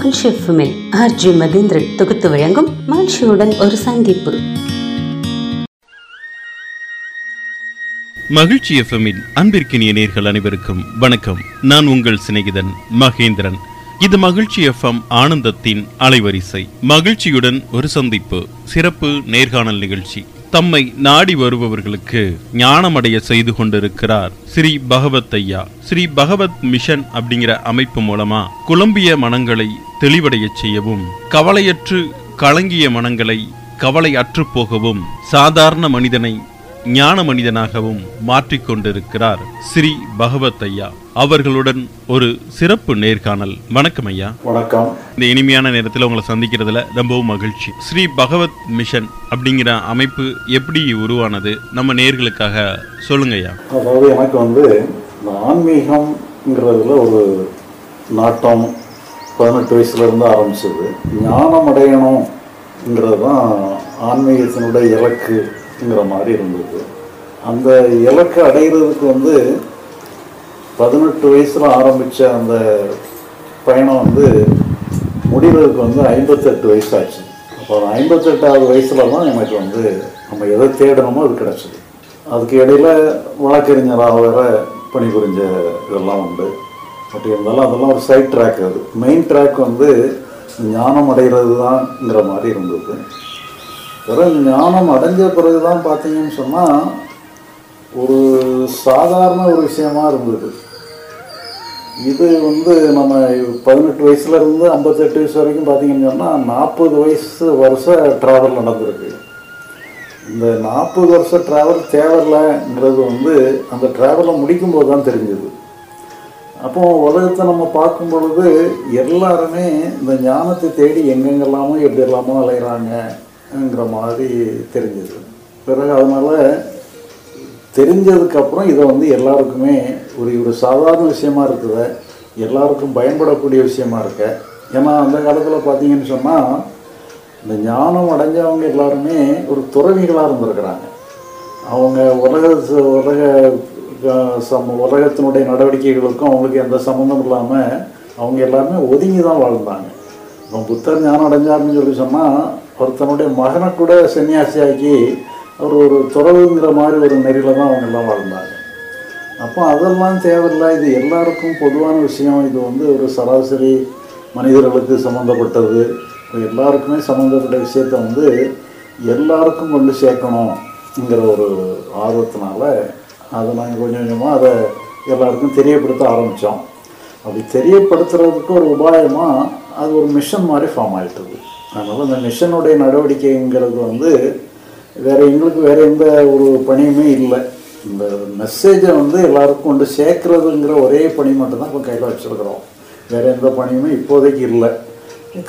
மகிழ்ச்சி எஃப்எம்மில் ஆர்ஜி மகேந்திரன் தொகுத்து வழங்கும் மகிழ்ச்சியுடன் ஒரு சந்திப்பு. மகிழ்ச்சி எஃப்எம்மின் அன்பிற்கினிய நேர்கள் அனைவருக்கும் வணக்கம். நான் உங்கள் சிநேகிதன் மகேந்திரன். இது மகிழ்ச்சி எஃப்எம் ஆனந்தத்தின் அலைவரிசை. மகிழ்ச்சியுடன் ஒரு சந்திப்பு. சிறப்பு நேர்காணல் நிகழ்ச்சி. தம்மை நாடி வருபவர்களுக்கு ஞானமடைய செய்து கொண்டிருக்கிறார் ஸ்ரீ பகவத் ஐயா. ஸ்ரீ பகவத் மிஷன் அப்படிங்கிற அமைப்பு மூலமா குழம்பிய மனங்களை தெளிவடையச் செய்யவும் கவலையற்று கலங்கிய மனங்களை கவலை அற்று போகவும் சாதாரண மனிதனை ஞான மனிதனாகவும் மாற்றிக்கொண்டிருக்கிறார் ஸ்ரீ பகவத் ஐயா. அவர்களுடன் ஒரு சிறப்பு நேர்காணல். வணக்கம் ஐயா. வணக்கம். இந்த இனிமையான நேரத்தில் உங்களை சந்திக்கிறதுல ரொம்பவும் மகிழ்ச்சி. ஸ்ரீ பகவத் மிஷன் அப்படிங்கிற அமைப்பு எப்படி உருவானது? நம்ம நேர்களுக்காக சொல்லுங்க ஐயா. அதாவது எனக்கு வந்து ஆன்மீகம்ங்கிறதுல ஒரு நாட்டம் பதினெட்டு வயசுலேருந்து ஆரம்பிச்சது. ஞானம் அடையணுங்கிறது தான் ஆன்மீகத்தினுடைய இலக்குங்கிற மாதிரி இருந்தது. அந்த இலக்கு அடைகிறதுக்கு வந்து பதினெட்டு வயசில் ஆரம்பித்த அந்த பயணம் வந்து முடிகிறதுக்கு வந்து ஐம்பத்தெட்டு வயசாச்சு. அப்போ அந்த ஐம்பத்தெட்டாவது வயசில் தான் எனக்கு வந்து நம்ம எதை தேடணுமோ அது கிடச்சிது. அதுக்கு இடையில வழக்கறிஞராக வேற பணிபுரிஞ்ச இதெல்லாம் உண்டு. பட் இருந்தாலும் அதெல்லாம் ஒரு சைட் ட்ராக் அது. மெயின் ட்ராக் வந்து ஞானம் அடைகிறது தான்ங்கிற மாதிரி இருந்தது. பிறகு ஞானம் அடைஞ்ச பிறகு தான் பார்த்தீங்கன்னு சொன்னால் ஒரு சாதாரண ஒரு விஷயமா இருந்தது. இது வந்து நம்ம பதினெட்டு வயசுல இருந்து ஐம்பத்தெட்டு வயசு வரைக்கும் பார்த்தீங்கன்னு சொன்னால் நாற்பது வயசு வருஷ ட்ராவல் நடந்திருக்கு. இந்த நாற்பது வருஷ ட்ராவல் தேவையில்லைங்கிறது வந்து அந்த ட்ராவலை முடிக்கும்போது தான் தெரிஞ்சது. அப்போ உலகத்தை நம்ம பார்க்கும் பொழுது எல்லாருமே இந்த ஞானத்தை தேடி எங்கெங்கெல்லாமோ எப்படி எல்லாமோ அலைகிறாங்கங்கிற மாதிரி தெரிஞ்சது. பிறகு அதனால் தெரிஞ்சதுக்கப்புறம் இதை வந்து எல்லாருக்குமே ஒரு ஒரு சாதாரண விஷயமா இருக்குது. எல்லாருக்கும் பயன்படக்கூடிய விஷயமா இருக்க. ஏன்னா அந்த காலத்தில் பார்த்தீங்கன்னு சொன்னால் இந்த ஞானம் அடைஞ்சவங்க எல்லாருமே ஒரு துறவிகளாக இருந்திருக்கிறாங்க. அவங்க உலக உலக சம உலகத்தினுடைய நடவடிக்கைகளுக்கும் அவங்களுக்கு எந்த சம்மந்தம் இல்லாமல் அவங்க எல்லாருமே ஒதுங்கி தான் வாழ்ந்தாங்க. இப்போ புத்தர் ஞானம் அடைஞ்சாருன்னு சொல்லி சொன்னால் ஒருத்தனுடைய மகனை கூட சன்னியாசியாக்கி அவர் ஒரு துறவுங்கிற மாதிரி ஒரு நெறியில் தான் அவங்க எல்லாம் வாழ்ந்தாங்க. அப்போ அதெல்லாம் தேவையில்லை. இது எல்லாருக்கும் பொதுவான விஷயம். இது வந்து ஒரு சராசரி மனிதர்களுக்கு சம்மந்தப்பட்டது. எல்லாருக்குமே சம்மந்தப்பட்ட விஷயத்த வந்து எல்லாருக்கும் கொண்டு சேர்க்கணுங்கிற ஒரு ஆர்வத்தினால அதை நாங்கள் கொஞ்சம் கொஞ்சமாக அதை எல்லாருக்கும் தெரியப்படுத்த ஆரம்பித்தோம் அப்படி தெரியப்படுத்துறதுக்கு ஒரு உபாயமாக அது ஒரு மிஷன் மாதிரி ஃபார்ம் ஆயிட்டது. அதனால் அந்த மிஷனுடைய நடவடிக்கைங்கிறது வந்து வேறு எங்களுக்கு வேறு எந்த ஒரு பணியுமே இல்லை. இந்த மெசேஜை வந்து எல்லாருக்கும் கொண்டு சேர்க்குறதுங்கிற ஒரே பணி மட்டும்தான் இப்போ கையில் வச்சுருக்குறோம். வேறு எந்த பணியுமே இப்போதைக்கு இல்லை.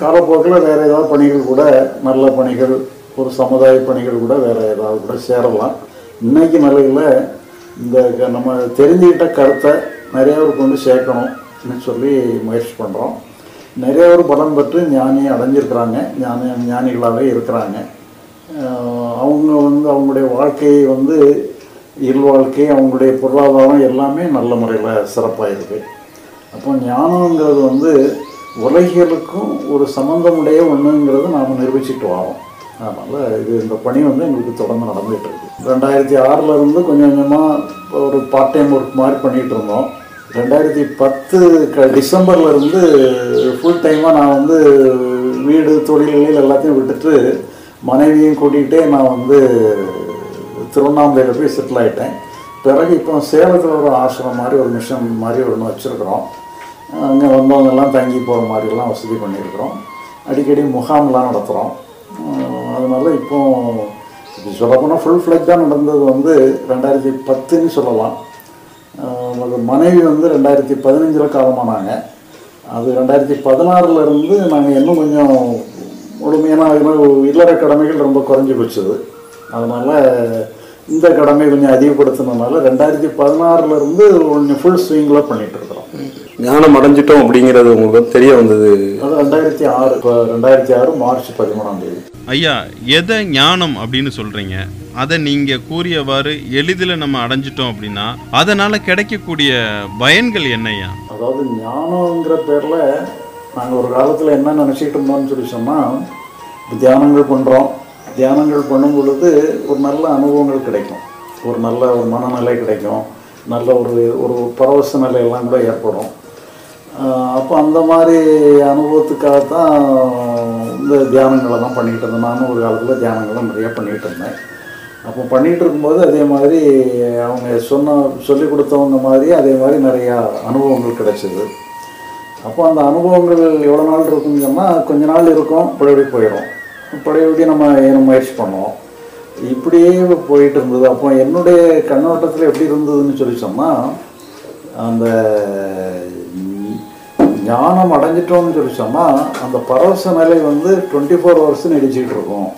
காலப்போக்கில் வேறு ஏதாவது பணிகள் கூட நல்ல பணிகள் ஒரு சமுதாய பணிகள் கூட வேறு ஏதாவது கூட சேரலாம். இன்றைக்கி நிலையில் இந்த க- நம்ம தெரிஞ்சுக்கிட்ட கருத்தை நிறையவருக்கு வந்து சேர்க்கணும்னு சொல்லி முயற்சி பண்ணுறோம் நிறைய பேர் பலம் பெற்று ஞானியை அடைஞ்சிருக்கிறாங்க. ஞானி ஞானிகளாகவே இருக்கிறாங்க. அவங்க வந்து அவங்களுடைய வாழ்க்கையை வந்து இல்வாழ்க்கை அவங்களுடைய பொருளாதாரம் எல்லாமே நல்ல முறையில் சிறப்பாக இருக்குது அப்போ ஞானங்கிறது வந்து உலகியலுக்கும் ஒரு சம்மந்தமுடைய ஒன்றுங்கிறது நாம் நிரூபிச்சுட்டு வரோம். அதனால் இது இந்த பணி வந்து எங்களுக்கு தொடர்ந்து நடந்துகிட்டு இருக்கு. ரெண்டாயிரத்தி ஆறில் இருந்து கொஞ்சம் கொஞ்சமாக ஒரு பார்ட் டைம் ஒர்க் மாதிரி பண்ணிகிட்டு இருந்தோம். ரெண்டாயிரத்தி பத்து க டிசம்பர்லேருந்து ஃபுல் டைமாக நான் வந்து வீடு தொழில்களில் எல்லாத்தையும் விட்டுட்டு மனைவியும் கூட்டிகிட்டே நான் வந்து திருவண்ணாமலையில் போய் செட்டில் ஆகிட்டேன் பிறகு இப்போ சேலத்தில் ஒரு ஆசிரமம் மாதிரி ஒரு மிஷன் மாதிரி ஒன்று வச்சுருக்குறோம். அங்கே வந்தவங்கெல்லாம் தங்கி போகிற மாதிரிலாம் வசதி பண்ணியிருக்கிறோம். அடிக்கடி முகாம்லாம் நடத்துகிறோம் அதனால் இப்போ இப்படி சொல்லப்போனால் ஃபுல் ஃப்ளெக்டாக நடந்தது வந்து ரெண்டாயிரத்தி பத்துன்னு சொல்லலாம். ஆஹ் மனைவி வந்து ரெண்டாயிரத்தி பதினஞ்சில் காலமானாங்க. அது ரெண்டாயிரத்தி பதினாறுல இருந்து நாங்கள் இன்னும் கொஞ்சம் முழுமையான இல்லற கடமைகள் ரொம்ப குறைஞ்சி போச்சுது. அதனால் இந்த கடமை கொஞ்சம் அதிகப்படுத்தினதுனால ரெண்டாயிரத்தி பதினாறுலேருந்து கொஞ்சம் ஃபுல் ஸ்விங்கில் பண்ணிகிட்டு இருக்கிறோம். ஞானம் அடைஞ்சிட்டோம் அப்படிங்கிறது உங்களுக்கு தெரிய வந்தது. அது ரெண்டாயிரத்தி ஆறு இப்போ ரெண்டாயிரத்தி ஆறு மார்ச் பதிமூணாம் தேதி. ஐயா எதை ஞானம் அப்படின்னு சொல்றீங்க? அதை நீங்க கூறியவாறு எளிதில் நம்ம அடைஞ்சிட்டோம் அப்படின்னா அதனால கிடைக்கக்கூடிய பயன்கள் என்னய்யா அதாவது ஞானங்கிற பேரில் நாங்கள் ஒரு காலத்தில் என்ன நினச்சிக்கிட்டு இருந்தோம்னு சொல்லி சொன்னால் தியானங்கள் பண்ணுறோம் தியானங்கள் பண்ணும் பொழுது ஒரு நல்ல அனுபவங்கள் கிடைக்கும். ஒரு நல்ல ஒரு மனநிலை கிடைக்கும். நல்ல ஒரு ஒரு பரவச நிலையெல்லாம் கூட ஏற்படும். அப்போ அந்த மாதிரி அனுபவத்துக்காக தான் இந்த தியானங்களை தான் பண்ணிகிட்டு இருந்தேன். நானும் ஒரு காலத்தில் தியானங்கள்லாம் நிறையா பண்ணிகிட்டு இருந்தேன். அப்போ பண்ணிகிட்டு இருக்கும்போது அதே மாதிரி அவங்க சொன்ன சொல்லி கொடுத்தவங்க மாதிரி அதே மாதிரி நிறையா அனுபவங்கள் கிடச்சிது. அப்போ அந்த அனுபவங்கள் எவ்வளோ நாள் இருக்குன்னு சொன்னால் கொஞ்ச நாள் இருக்கும் பழையபடி போயிடும் பழையபடி நம்ம ஏன முயற்சி பண்ணுவோம். இப்படியே போயிட்டு இருந்தது. அப்போ என்னுடைய கண்ணோட்டத்தில் எப்படி இருந்ததுன்னு சொல்லி சொன்னால் அந்த ஞானம் அடைஞ்சிட்டோம்னு சொல்லி சொன்னால் அந்த பரவச நிலை வந்து டுவெண்ட்டி ஃபோர் ஹவர்ஸ் நீடிச்சிட்டு இருக்கும்.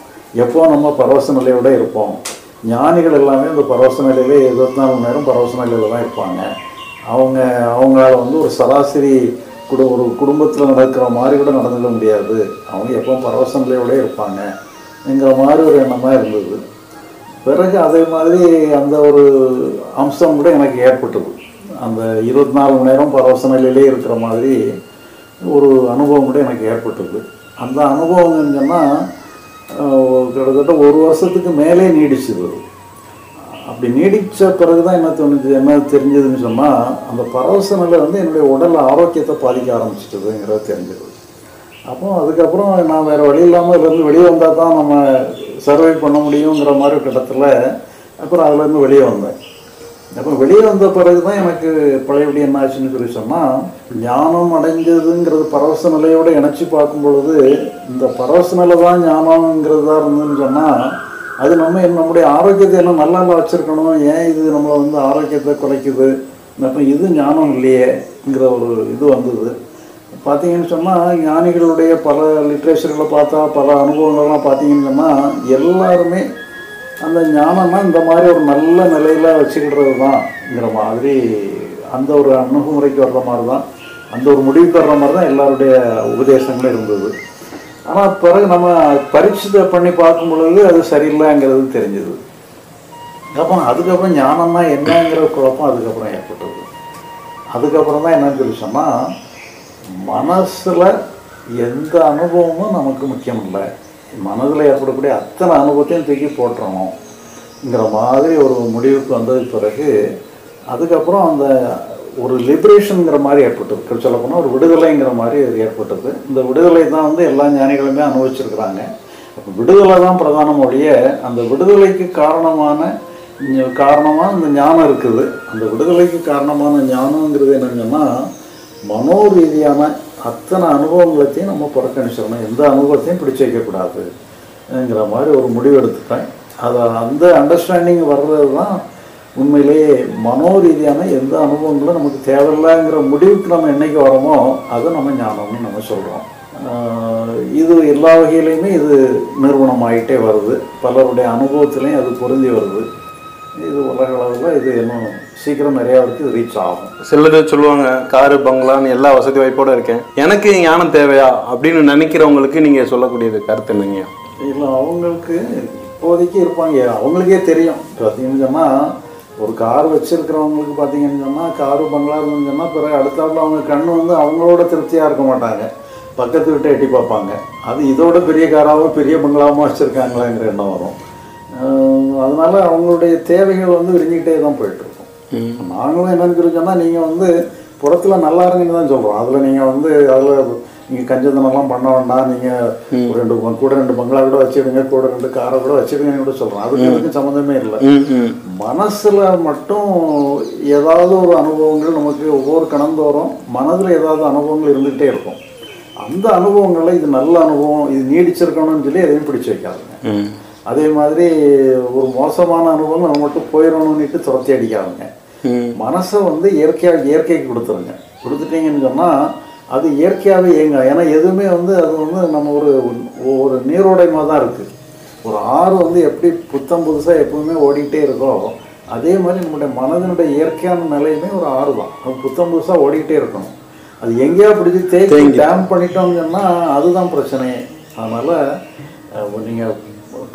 எப்போ நம்ம பரவச நிலையோட இருப்போம்? ஞானிகள் எல்லாமே அந்த பரவச நிலையிலே இருபத்தி நாலு மணி நேரம் பரவச நிலையில் தான் இருப்பாங்க. அவங்க அவங்களால வந்து ஒரு சராசரி குடு ஒரு குடும்பத்தில் நடக்கிற மாதிரி கூட நடந்துக்க முடியாது. அவங்க எப்போ பரவச நிலையோட இருப்பாங்கங்கிற மாதிரி ஒரு எண்ணமாக இருந்தது. பிறகு அதே மாதிரி அந்த ஒரு அம்சம் கூட எனக்கு ஏற்பட்டது. அந்த இருபத்தி நாலு மணி நேரம் பரவச நிலையிலே இருக்கிற மாதிரி ஒரு அனுபவம் கூட எனக்கு ஏற்பட்டது. அந்த அனுபவம்னு சொன்னால் கிட்டத்தட்ட ஒரு வருஷத்துக்கு மேலே நீடிச்சது அப்படி நீடித்த பிறகு தான் என்ன தோணுச்சு என்ன தெரிஞ்சதுன்னு சொன்னால் அந்த பரவச நிலை வந்து என்னுடைய உடல் ஆரோக்கியத்தை பாதிக்க ஆரம்பிச்சிட்டதுங்கிறத தெரிஞ்சது. அப்போ அதுக்கப்புறம் நான் வேறு வழி இல்லாமல் இதுலேருந்து வெளியே வந்தால் தான் நம்ம சர்வை பண்ண முடியுங்கிற மாதிரி ஒரு கட்டத்தில் அப்புறம் அதுலேருந்து வெளியே வந்தேன். அப்போ வெளியே வந்த பிறகு தான் எனக்கு பழையபடி என்ன ஆச்சுன்னு சொல்லி சொன்னால் ஞானம் அடைஞ்சதுங்கிறது பரவச நிலையோடு இணைச்சி பார்க்கும் பொழுது இந்த பரவச நிலை தான் ஞானம்ங்கிறதா இருந்ததுன்னு சொன்னால் அது நம்ம நம்முடைய ஆரோக்கியத்தை என்ன நல்லா வச்சுருக்கணும்? ஏன் இது நம்மளை வந்து ஆரோக்கியத்தை குறைக்குது? அப்போ இது ஞானம் இல்லையேங்கிற ஒரு இது வந்தது. பார்த்தீங்கன்னு சொன்னால் ஞானிகளுடைய பல லிட்ரேச்சர்களை பார்த்தா பல அனுபவங்கள்லாம் பார்த்தீங்கன்னு சொன்னால் எல்லாருமே அந்த ஞானம்னா இந்த மாதிரி ஒரு நல்ல நிலையில் வச்சுக்கிடுறது தான்ங்கிற மாதிரி அந்த ஒரு அணுகுமுறைக்கு வர்ற மாதிரி தான் அந்த ஒரு முடிவுக்கு வர்ற மாதிரி தான் எல்லாருடைய உபதேசங்களும் இருந்தது. ஆனால் பிறகு நம்ம பரீட்சை பண்ணி பார்க்கும் பொழுது அது சரியில்லைங்கிறது தெரிஞ்சுது. அப்புறம் அதுக்கப்புறம் ஞானம்னா என்னங்கிற குழப்பம் அதுக்கப்புறம் ஏற்பட்டது. அதுக்கப்புறம் தான் என்னன்னு சொல்லி சொன்னால் மனசில் எந்த அனுபவமும் நமக்கு முக்கியம் இல்லை மனதில் ஏற்படக்கூடிய அத்தனை அனுபவத்தையும் தூக்கி போட்டுறணுங்கிற மாதிரி ஒரு முடிவுக்கு வந்ததுக்கு பிறகு அதுக்கப்புறம் அந்த ஒரு லிபரேஷனுங்கிற மாதிரி ஏற்பட்டது. சொல்லப்போனால் ஒரு விடுதலைங்கிற மாதிரி அது ஏற்பட்டது. இந்த விடுதலை தான் வந்து எல்லா ஞானிகளுமே அனுபவிச்சிருக்கிறாங்க. அப்போ விடுதலை தான் பிரதான மொழிய அந்த விடுதலைக்கு காரணமான காரணமாக இந்த ஞானம் இருக்குது. அந்த விடுதலைக்கு காரணமான ஞானங்கிறது என்னங்கன்னா மனோ ரீதியான அத்தனை அனுபவங்களையும் நம்ம புறக்கணிச்சிடணும். எந்த அனுபவத்தையும் பிடிச்சு வைக்கக்கூடாதுங்கிற மாதிரி ஒரு முடிவு எடுத்துட்டேன். அதை அந்த அண்டர்ஸ்டாண்டிங் வர்றது தான் உண்மையிலேயே மனோ ரீதியான எந்த அனுபவங்களும் நமக்கு தேவையில்லைங்கிற முடிவுக்கு நம்ம என்னைக்கு வரோமோ அதை நம்ம ஞானம்னு நம்ம சொல்கிறோம் இது எல்லா வகையிலையுமே இது நிறுவனம் ஆகிட்டே வருது. பலருடைய அனுபவத்திலையும் அது பொருந்தி வருது. இது உலக அளவில் இது இன்னும் சீக்கிரம் நிறையா இது ரீச் ஆகும். சிலர் சொல்லுவாங்க காரு பங்களான்னு எல்லா வசதி வாய்ப்போட இருக்கேன். எனக்கு ஞானம் தேவையா? அப்படின்னு நினைக்கிறவங்களுக்கு நீங்க சொல்லக்கூடியது கருத்து என்னங்க? இல்லை அவங்களுக்கு இப்போதைக்கு இருப்பாங்க. அவங்களுக்கே தெரியும். பார்த்தீங்கன்னு சொன்னால் ஒரு கார் வச்சிருக்கிறவங்களுக்கு பார்த்தீங்கன்னு சொன்னால் காரு பங்களா இருந்துன்னு சொன்னால் பிறகு அடுத்தாப்புல அவங்க கண்ணு வந்து அவங்களோட திருப்தியாக இருக்க மாட்டாங்க. பக்கத்து விட்டு எட்டி பார்ப்பாங்க. அது இதோட பெரிய காராவோ பெரிய பங்களாவோ வச்சுருக்காங்களாங்கிற எண்ணம் வரும். அதனால அவங்களுடைய தேவைகள் வந்து விரிஞ்சிக்கிட்டே தான் போயிட்டு இருக்கும் நாங்களும் என்னன்னு சொல்லி சொன்னால் நீங்கள் வந்து புறத்தில் நல்லா இருங்கன்னு தான் சொல்கிறோம் அதில் நீங்கள் வந்து அதில் நீங்கள் கஞ்சத்தனம்லாம் பண்ண வேண்டாம். நீங்கள் ஒரு ரெண்டு கூட ரெண்டு பங்களா கூட வச்சுடுங்க கூட ரெண்டு காரை கூட வச்சுடுங்கன்னு கூட சொல்கிறோம் அதுக்கு எனக்கு சம்மந்தமே இல்லை. மனசில் மட்டும் ஏதாவது ஒரு அனுபவங்கள் நமக்கு ஒவ்வொரு கணந்தோறும் மனதில் ஏதாவது அனுபவங்கள் இருந்துகிட்டே இருக்கும். அந்த அனுபவங்களை இது நல்ல அனுபவம் இது நீடிச்சிருக்கணும்னு சொல்லி எதையும் பிடிச்சு வைக்காதுங்க. அதே மாதிரி ஒரு மோசமான அனுபவம் நம்ம மட்டும் போயிடணும்னுட்டு துரத்தி அடிக்காதுங்க. மனசை வந்து இயற்கையாக இயற்கைக்கு கொடுத்துருங்க. கொடுத்துட்டீங்கன்னு சொன்னால் அது இயற்கையாகவே இயங்க. ஏன்னா எதுவுமே வந்து அது வந்து நம்ம ஒரு ஒரு நீரோடைமாக தான் இருக்குது ஒரு ஆறு வந்து எப்படி புத்தம் புதுசாக எப்பவுமே ஓடிக்கிட்டே இருக்கோ அதே மாதிரி நம்முடைய மனதினுடைய இயற்கையான நிலையுமே ஒரு ஆறு தான். அது புத்தம் புதுசாக ஓடிக்கிட்டே இருக்கணும். அது எங்கேயா பிடிச்சி தேக்கி டேம் பண்ணிட்டோம்னு சொன்னால் அதுதான் பிரச்சனையே. அதனால் நீங்கள்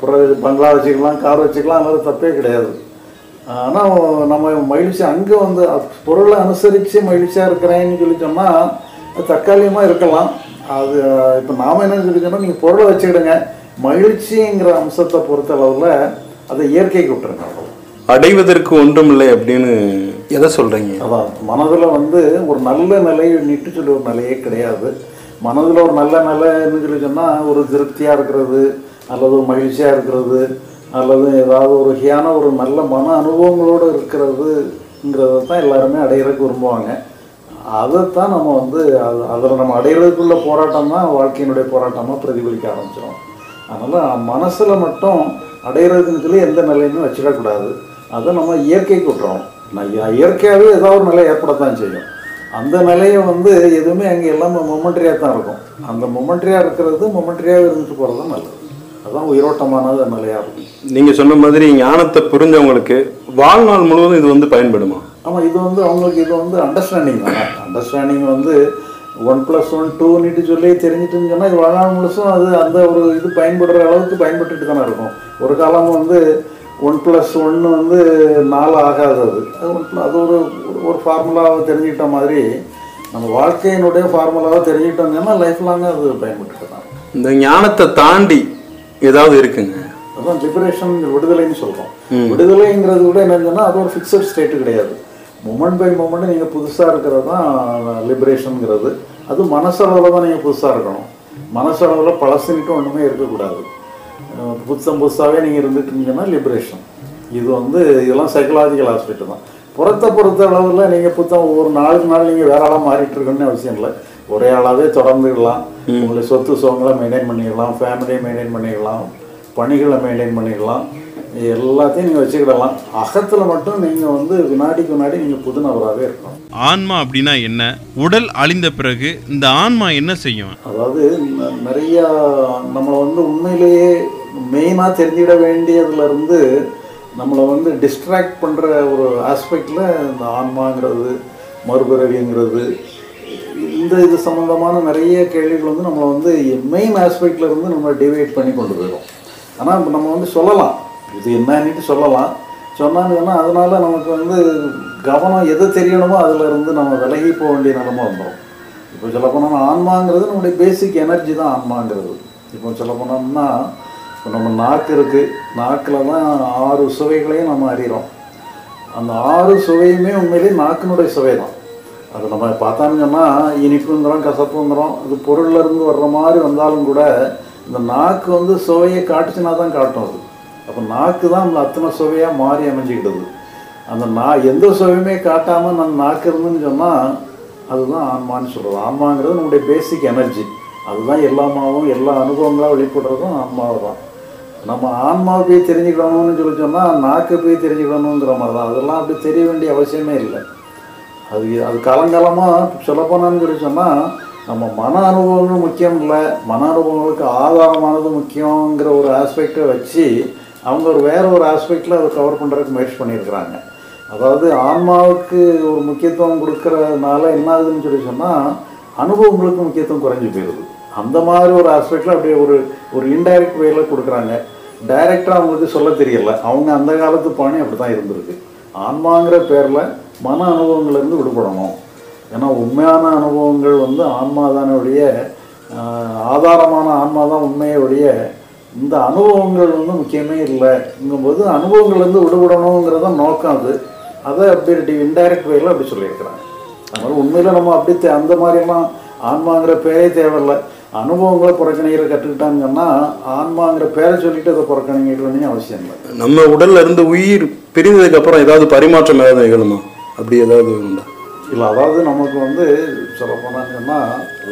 புற பங்களா வச்சுக்கலாம் கார் வச்சுக்கலாம் அது தப்பே கிடையாது. ஆனால் நம்ம மகிழ்ச்சி அங்கே வந்து பொருளை அனுசரித்து மகிழ்ச்சியாக இருக்கிறேன்னு சொல்லி சொன்னால் தற்காலிகமாக இருக்கலாம். அது இப்போ நாம் என்ன சொல்லிச்சோன்னா நீங்கள் பொருளை வச்சுக்கிடுங்க. மகிழ்ச்சிங்கிற அம்சத்தை பொறுத்த அளவில் அதை இயற்கைக்கு விட்டுருங்க. அடைவதற்கு ஒன்றுமில்லை அப்படின்னு எதை சொல்றீங்க? அதான் மனதில் வந்து ஒரு நல்ல நிலை நிட்டு சொல்லி ஒரு நிலையே கிடையாது. மனதில் ஒரு நல்ல நிலைன்னு சொல்லி சொன்னால் ஒரு திருப்தியாக இருக்கிறது அல்லது ஒரு மகிழ்ச்சியாக இருக்கிறது அல்லது ஏதாவது ஒரு வகையான ஒரு நல்ல மன அனுபவங்களோடு இருக்கிறதுங்கிறத தான் எல்லாருமே அடையிறதுக்கு விரும்புவாங்க. அதைத்தான் நம்ம வந்து அது அதில் நம்ம அடையிறதுக்குள்ள போராட்டம் தான் வாழ்க்கையினுடைய போராட்டமாக பிரதிபலிக்க ஆரம்பிச்சிடும் அதனால் மனசில் மட்டும் அடையிறதுக்குன்னு சொல்லி எந்த நிலையுமே வச்சிடக்கூடாது அதை நம்ம இயற்கைக்கு விட்டுறோம். நான் இயற்கையாகவே ஏதாவது ஒரு நிலை ஏற்படத்தான் செய்யும். அந்த நிலையை வந்து எதுவுமே அங்கே எல்லாமே மொமெண்ட்ரியாக தான் இருக்கும். அந்த மொமெண்ட்ரியாக இருக்கிறது மொமெண்ட்ரியாக இருந்துட்டு போகிறது தான் நல்லது. அதுதான் உயிரோட்டமானது நிலையாக இருக்கும். நீங்க சொன்ன மாதிரி ஞானத்தை புரிஞ்சவங்களுக்கு வாழ்நாள் முழுவதும் இது வந்து பயன்படுமா? ஆமாம் இது வந்து அவங்களுக்கு இது வந்து அண்டர்ஸ்டாண்டிங் தானே. அண்டர்ஸ்டாண்டிங் வந்து ஒன் ப்ளஸ் ஒன் டூன்னுட்டு சொல்லி தெரிஞ்சிட்டுன்னு சொன்னால் இது வாழ்நாள் முழுசும் அது அந்த ஒரு இது பயன்படுற அளவுக்கு பயன்பட்டுட்டு தானே இருக்கும். ஒரு காலம் வந்து ஒன் ப்ளஸ் ஒன்று வந்து நாலு ஆகாது அது. அது அது ஒரு ஒரு- ஃபார்முலாவை தெரிஞ்சுக்கிட்ட மாதிரி நம்ம வாழ்க்கையினுடைய ஃபார்முலாவை தெரிஞ்சுக்கிட்டோம்னா லைஃப் லாங்காக அது தான் இருக்கும். இந்த ஞானத்தை தாண்டி ஏதாவது இருக்குங்க. அதான் லிபரேஷன் விடுதலைன்னு சொல்கிறோம் விடுதலைங்கிறது கூட என்னன்னா அது ஒரு ஃபிக்ஸட் ஸ்டேட்டு கிடையாது. மூமெண்ட் பை மூமெண்ட் நீங்கள் புதுசாக இருக்கிறது தான் லிபரேஷனுங்கிறது அது மனசளவில் தான் நீங்கள் புதுசாக இருக்கணும். மனசளவில் பழசுன்ட்டு ஒன்றுமே இருக்கக்கூடாது. புதுசம் புதுசாகவே நீங்கள் இருந்துட்டீங்கன்னா லிபரேஷன் இது வந்து இதெல்லாம் சைக்கலாஜிக்கல் ஆஸ்பெக்ட் தான். புறத்தை பொறுத்த அளவில் நீங்கள் புத்தம் ஒரு நாளுக்கு நாள் நீங்கள் வேற ஆளாக மாறிட்டு இருக்கணும்னு அவசியம் இல்லை. ஒரே ஆளாகவே தொடர்ந்துக்கலாம் உங்களை சொத்து சுகங்களை மெயின்டைன் பண்ணிக்கலாம் ஃபேமிலியை மெயின்டைன் பண்ணிக்கலாம் பணிகளை மெயின்டைன் பண்ணிக்கலாம் எல்லாத்தையும் நீங்கள் வச்சுக்கிடலாம். அகத்தில் மட்டும் நீங்கள் வந்து வினாடிக்கு வினாடி நீங்கள் புது நபராகவே இருக்கணும். ஆன்மா அப்படின்னா என்ன? உடல் அழிந்த பிறகு இந்த ஆன்மா என்ன செய்யும்? அதாவது நிறைய நம்மளை வந்து உண்மையிலேயே மெயினாக தெரிஞ்சிட வேண்டியதுலேருந்து நம்மளை வந்து டிஸ்ட்ராக்ட் பண்ணுற ஒரு ஆஸ்பெக்டில் இந்த ஆன்மாங்கிறது மறுபிறவிங்கிறது இந்த இது சம்மந்தமான நிறைய கேள்விகள் வந்து நம்மளை வந்து மெயின் ஆஸ்பெக்டில் இருந்து நம்ம டிவைட் பண்ணி கொண்டு போயிடும். ஆனால் இப்போ நம்ம வந்து சொல்லலாம். இது என்னன்னுட்டு சொல்லலாம். சொன்னாங்கன்னா அதனால நமக்கு வந்து கவனம் எது தெரியணுமோ அதில் இருந்து நம்ம விலகி போக வேண்டிய நிலைமை வந்துடும் இப்போ சொல்ல போனோம்னா ஆன்மாங்கிறது நம்முடைய பேசிக் எனர்ஜி தான் ஆன்மாங்கிறது. இப்போ சொல்ல போனோம்னா இப்போ நம்ம நாக்கு இருக்குது நாக்கில் தான் ஆறு சுவைகளையும் நம்ம அறிகிறோம் அந்த ஆறு சுவையுமே உண்மையிலேயே நாக்கினுடைய சுவை தான் அது நம்ம பார்த்தான்னு சொன்னால் இனிப்புங்கிறோம் கசப்புங்கிறோம் இது பொருள்ல இருந்து வர்ற மாதிரி வந்தாலும் கூட இந்த நாக்கு வந்து சுவையை காட்டுச்சுன்னா தான் காட்டும் அது. அப்போ நாக்கு தான் நம்மளை அத்தனை சுவையாக மாறி அமைஞ்சிக்கிடுது அந்த நா எந்த சுவையுமே காட்டாமல் நம்ம நாக்கு இருந்துன்னு சொன்னால் அதுதான் ஆன்மான்னு சொல்கிறது ஆன்மாங்கிறது நம்முடைய பேசிக் எனர்ஜி அதுதான் எல்லாமாவும் எல்லா அனுபவங்களாக வெளிப்படுறதும் ஆன்மாவை தான். நம்ம ஆன்மாவை போய் தெரிஞ்சுக்கணும்னு சொல்லி சொன்னால் நாக்கு போய் தெரிஞ்சுக்கணுங்கிற மாதிரி தான். அதெல்லாம் அப்படி தெரிய வேண்டிய அவசியமே இல்லை. அது அது காலங்காலமாக சொல்லப்போனான்னு சொல்லி சொன்னால் நம்ம மன அனுபவங்கள் முக்கியம் இல்லை. மன அனுபவங்களுக்கு ஆதாரமானது முக்கியங்கிற ஒரு ஆஸ்பெக்டை வச்சு அவங்க ஒரு வேற ஒரு ஆஸ்பெக்டில் அதை கவர் பண்ணுறதுக்கு முயற்சி பண்ணியிருக்கிறாங்க. அதாவது ஆன்மாவுக்கு ஒரு முக்கியத்துவம் கொடுக்கறதுனால என்ன ஆகுதுன்னு சொல்லி சொன்னால் அனுபவங்களுக்கு முக்கியத்துவம் குறைஞ்சி போயிடுது அந்த மாதிரி ஒரு ஆஸ்பெக்டில் அப்படியே ஒரு ஒரு இன்டைரக்ட் வேல கொடுக்குறாங்க. டைரக்டாக அவங்களுக்கு சொல்ல தெரியல. அவங்க அந்த காலத்து பாணி அப்படி தான் இருந்திருக்கு. ஆன்மாங்கிற பேரில் மன அனுபவங்கள்லேருந்து விடுபடணும். ஏன்னா உண்மையான அனுபவங்கள் வந்து ஆன்மா ஆதாரமான ஆன்மா தான் உண்மையுடைய இந்த அனுபவங்கள் வந்து முக்கியமே இல்லைங்கும்போது அனுபவங்கள்லேருந்து விடுபடணுங்கிறத நோக்கம் அது. அதை அப்படி இன்டைரக்ட் வேல அப்படி சொல்லியிருக்கிறாங்க. அதனால் உண்மையில் நம்ம அப்படி அந்த மாதிரிலாம் ஆன்மாங்கிற பேரே தேவையில்லை. அனுபவங்களை புறக்கணிக்கிற கற்றுக்கிட்டாங்கன்னா ஆன்மாங்கிற பேரை சொல்லிட்டு அதை புறக்கணிக்க வேண்டிய அவசியம் இல்லை. நம்ம உடல்ல இருந்து உயிர் பிரிந்ததுக்கு அப்புறம் ஏதாவது பரிமாற்றம் ஏதாவது நிகழுமா? அப்படி ஏதாவது உண்டா? இல்லை அதாவது நமக்கு வந்து சொல்ல போனாங்கன்னா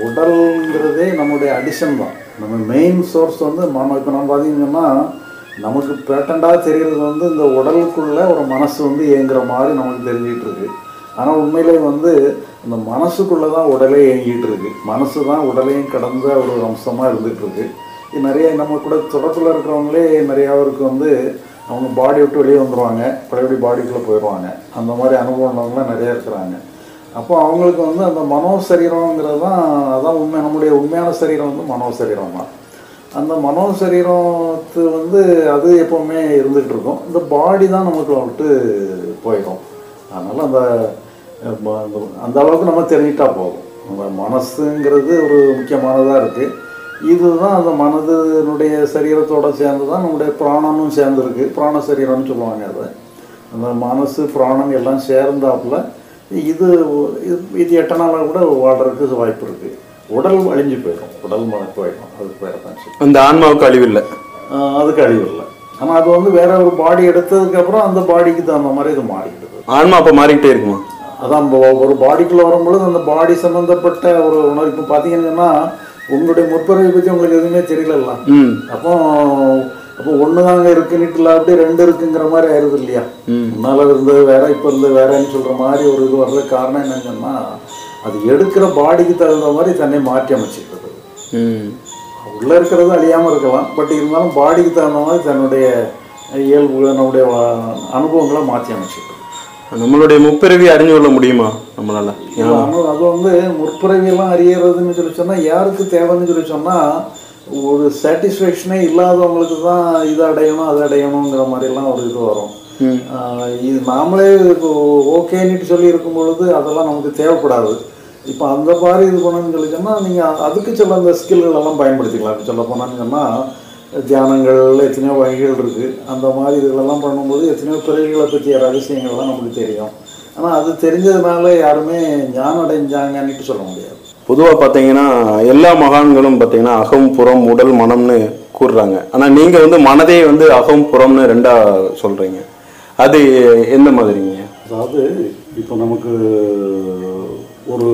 உடல்ங்கிறதே நம்முடைய அடிஷன் தான். நம்ம மெயின் சோர்ஸ் வந்து நம்ம இப்போ நம்ம பார்த்தீங்கன்னா நமக்கு பேட்டண்டாக தெரிகிறது வந்து இந்த உடலுக்குள்ளே ஒரு மனசு வந்து இயங்குற மாதிரி நமக்கு தெரிஞ்சிகிட்டு இருக்கு ஆனால் உண்மையிலே வந்து இந்த மனசுக்குள்ளே தான் உடலே இயங்கிட்டு இருக்கு மனசு தான் உடலையும் கடந்த ஒரு அம்சமாக இருந்துகிட்டு இருக்கு நிறைய நம்ம கூட தொடர்பில் இருக்கிறவங்களே நிறையா அவருக்கு வந்து அவங்க பாடி விட்டு வெளியே வந்துடுவாங்க பழையபடி பாடிக்குள்ளே போயிடுவாங்க. அந்த மாதிரி அனுபவங்கள்லாம் நிறைய இருக்கிறாங்க. அப்போ அவங்களுக்கு வந்து அந்த மனோ சரீரங்கிறது தான் அதான் உண்மை. நம்முடைய உண்மையான சரீரம் வந்து மனோ சரீரம் தான் அந்த மனோ சரீரத்து வந்து அது எப்போவுமே இருந்துகிட்டு இருக்கும் இந்த பாடி தான் நமக்கு விட்டு போயிடும். அதனால் அந்த அந்த- அந்த அளவுக்கு நம்ம தெரிஞ்சிட்டா போதும். நம்ம மனசுங்கிறது ஒரு முக்கியமானதாக இருக்குது இதுதான் அந்த மனதினுடைய சரீரத்தோட சேர்ந்து தான் நம்முடைய பிராணனும் சேர்ந்துருக்கு. பிராண சரீரம்னு சொல்லுவாங்க அதை. அந்த மனசு பிராணம் எல்லாம் சேர்ந்தாப்புல இது இது- இது எட்ட நாளாக கூட வாழ்கிறதுக்கு வாய்ப்பு இருக்குது உடல் அழிஞ்சு போயிடும். உடல் மன போயிடும். அதுக்கு பேர் தான் அந்த ஆன்மாவுக்கு அழிவில்லை. அதுக்கு அழிவு இல்லை ஆனால் அது வந்து வேற ஒரு பாடி எடுத்ததுக்கப்புறம் அந்த பாடிக்கு தகுந்த மாதிரி இது மாறிக்கிடுது ஆன்மா அப்போ மாறிக்கிட்டே இருக்குமா? அதான் ஒரு பாடிக்குள்ள வரும்பொழுது அந்த பாடி சம்மந்தப்பட்ட ஒரு உணர்வு. இப்போ பார்த்தீங்கன்னா உங்களுடைய முற்பிறவை பற்றி உங்களுக்கு எதுவுமே தெரியலல்ல. ம். அப்போ அப்போ ஒன்று தாங்க இருக்குன்னுட்டு இல்லை அப்படியே ரெண்டு இருக்குங்கிற மாதிரி ஆயிடுது இல்லையா? முன்னால் இருந்தது வேற இப்போ இருந்தது வேறன்னு சொல்கிற மாதிரி ஒரு இது வர்றதுக்கு காரணம் என்னன்னு சொன்னா அது எடுக்கிற பாடிக்கு தகுந்த மாதிரி தன்னை மாற்றி அமைச்சிக்கிறது. உள்ளே இருக்கிறது அழியாமல் இருக்கலாம் பட் இருந்தாலும் பாடிக்கு தகுந்த மாதிரி தன்னுடைய இயல்புகளை நம்முடைய வா- அனுபவங்களை மாற்றி அமைச்சிக்கிறது. நம்மளுடைய முப்பிறவி அறிஞ்சு கொள்ள முடியுமா நம்மளால? அது வந்து முற்பிறவியெல்லாம் அறியறதுன்னு சொல்லி சொன்னால் யாருக்கு தேவைன்னு சொல்லி சொன்னால் ஒரு சாட்டிஸ்ஃபேக்ஷனே இல்லாதவங்களுக்கு தான் இது அடையணும் அது அடையணுங்கிற மாதிரிலாம் ஒரு இது வரும். இது நாமளே இப்போ ஓகேன்னுட்டு சொல்லி இருக்கும் பொழுது அதெல்லாம் நமக்கு தேவைப்படாது. இப்போ அந்த மாதிரி இது பண்ணணும்னு சொல்லி சொன்னால் நீங்கள் அதுக்கு சில அந்த ஸ்கில்கள் எல்லாம் பயன்படுத்திக்கலாம். இப்போ சொல்ல போனான்னு சொன்னால் தியானங்கள் எத்தனையோ வகைகள் இருக்குது அந்த மாதிரி இதுகளெல்லாம் பண்ணும்போது எத்தனையோ பிறவிகளை பற்றிய ரகசியங்கள்லாம் நமக்கு தெரியும். ஆனால் அது தெரிஞ்சதுனால யாருமே ஞானம் அடைஞ்சாங்கன்னுட்டு சொல்ல முடியாது. பொதுவாக பார்த்தீங்கன்னா எல்லா மகான்களும் பார்த்தீங்கன்னா அகம் புறம் உடல் மனம்னு கூறுறாங்க. ஆனால் நீங்கள் வந்து மனதே வந்து அகம் புறம்னு ரெண்டா சொல்கிறீங்க அது எந்த மாதிரிங்க? அதாவது இப்போ நமக்கு ஒரு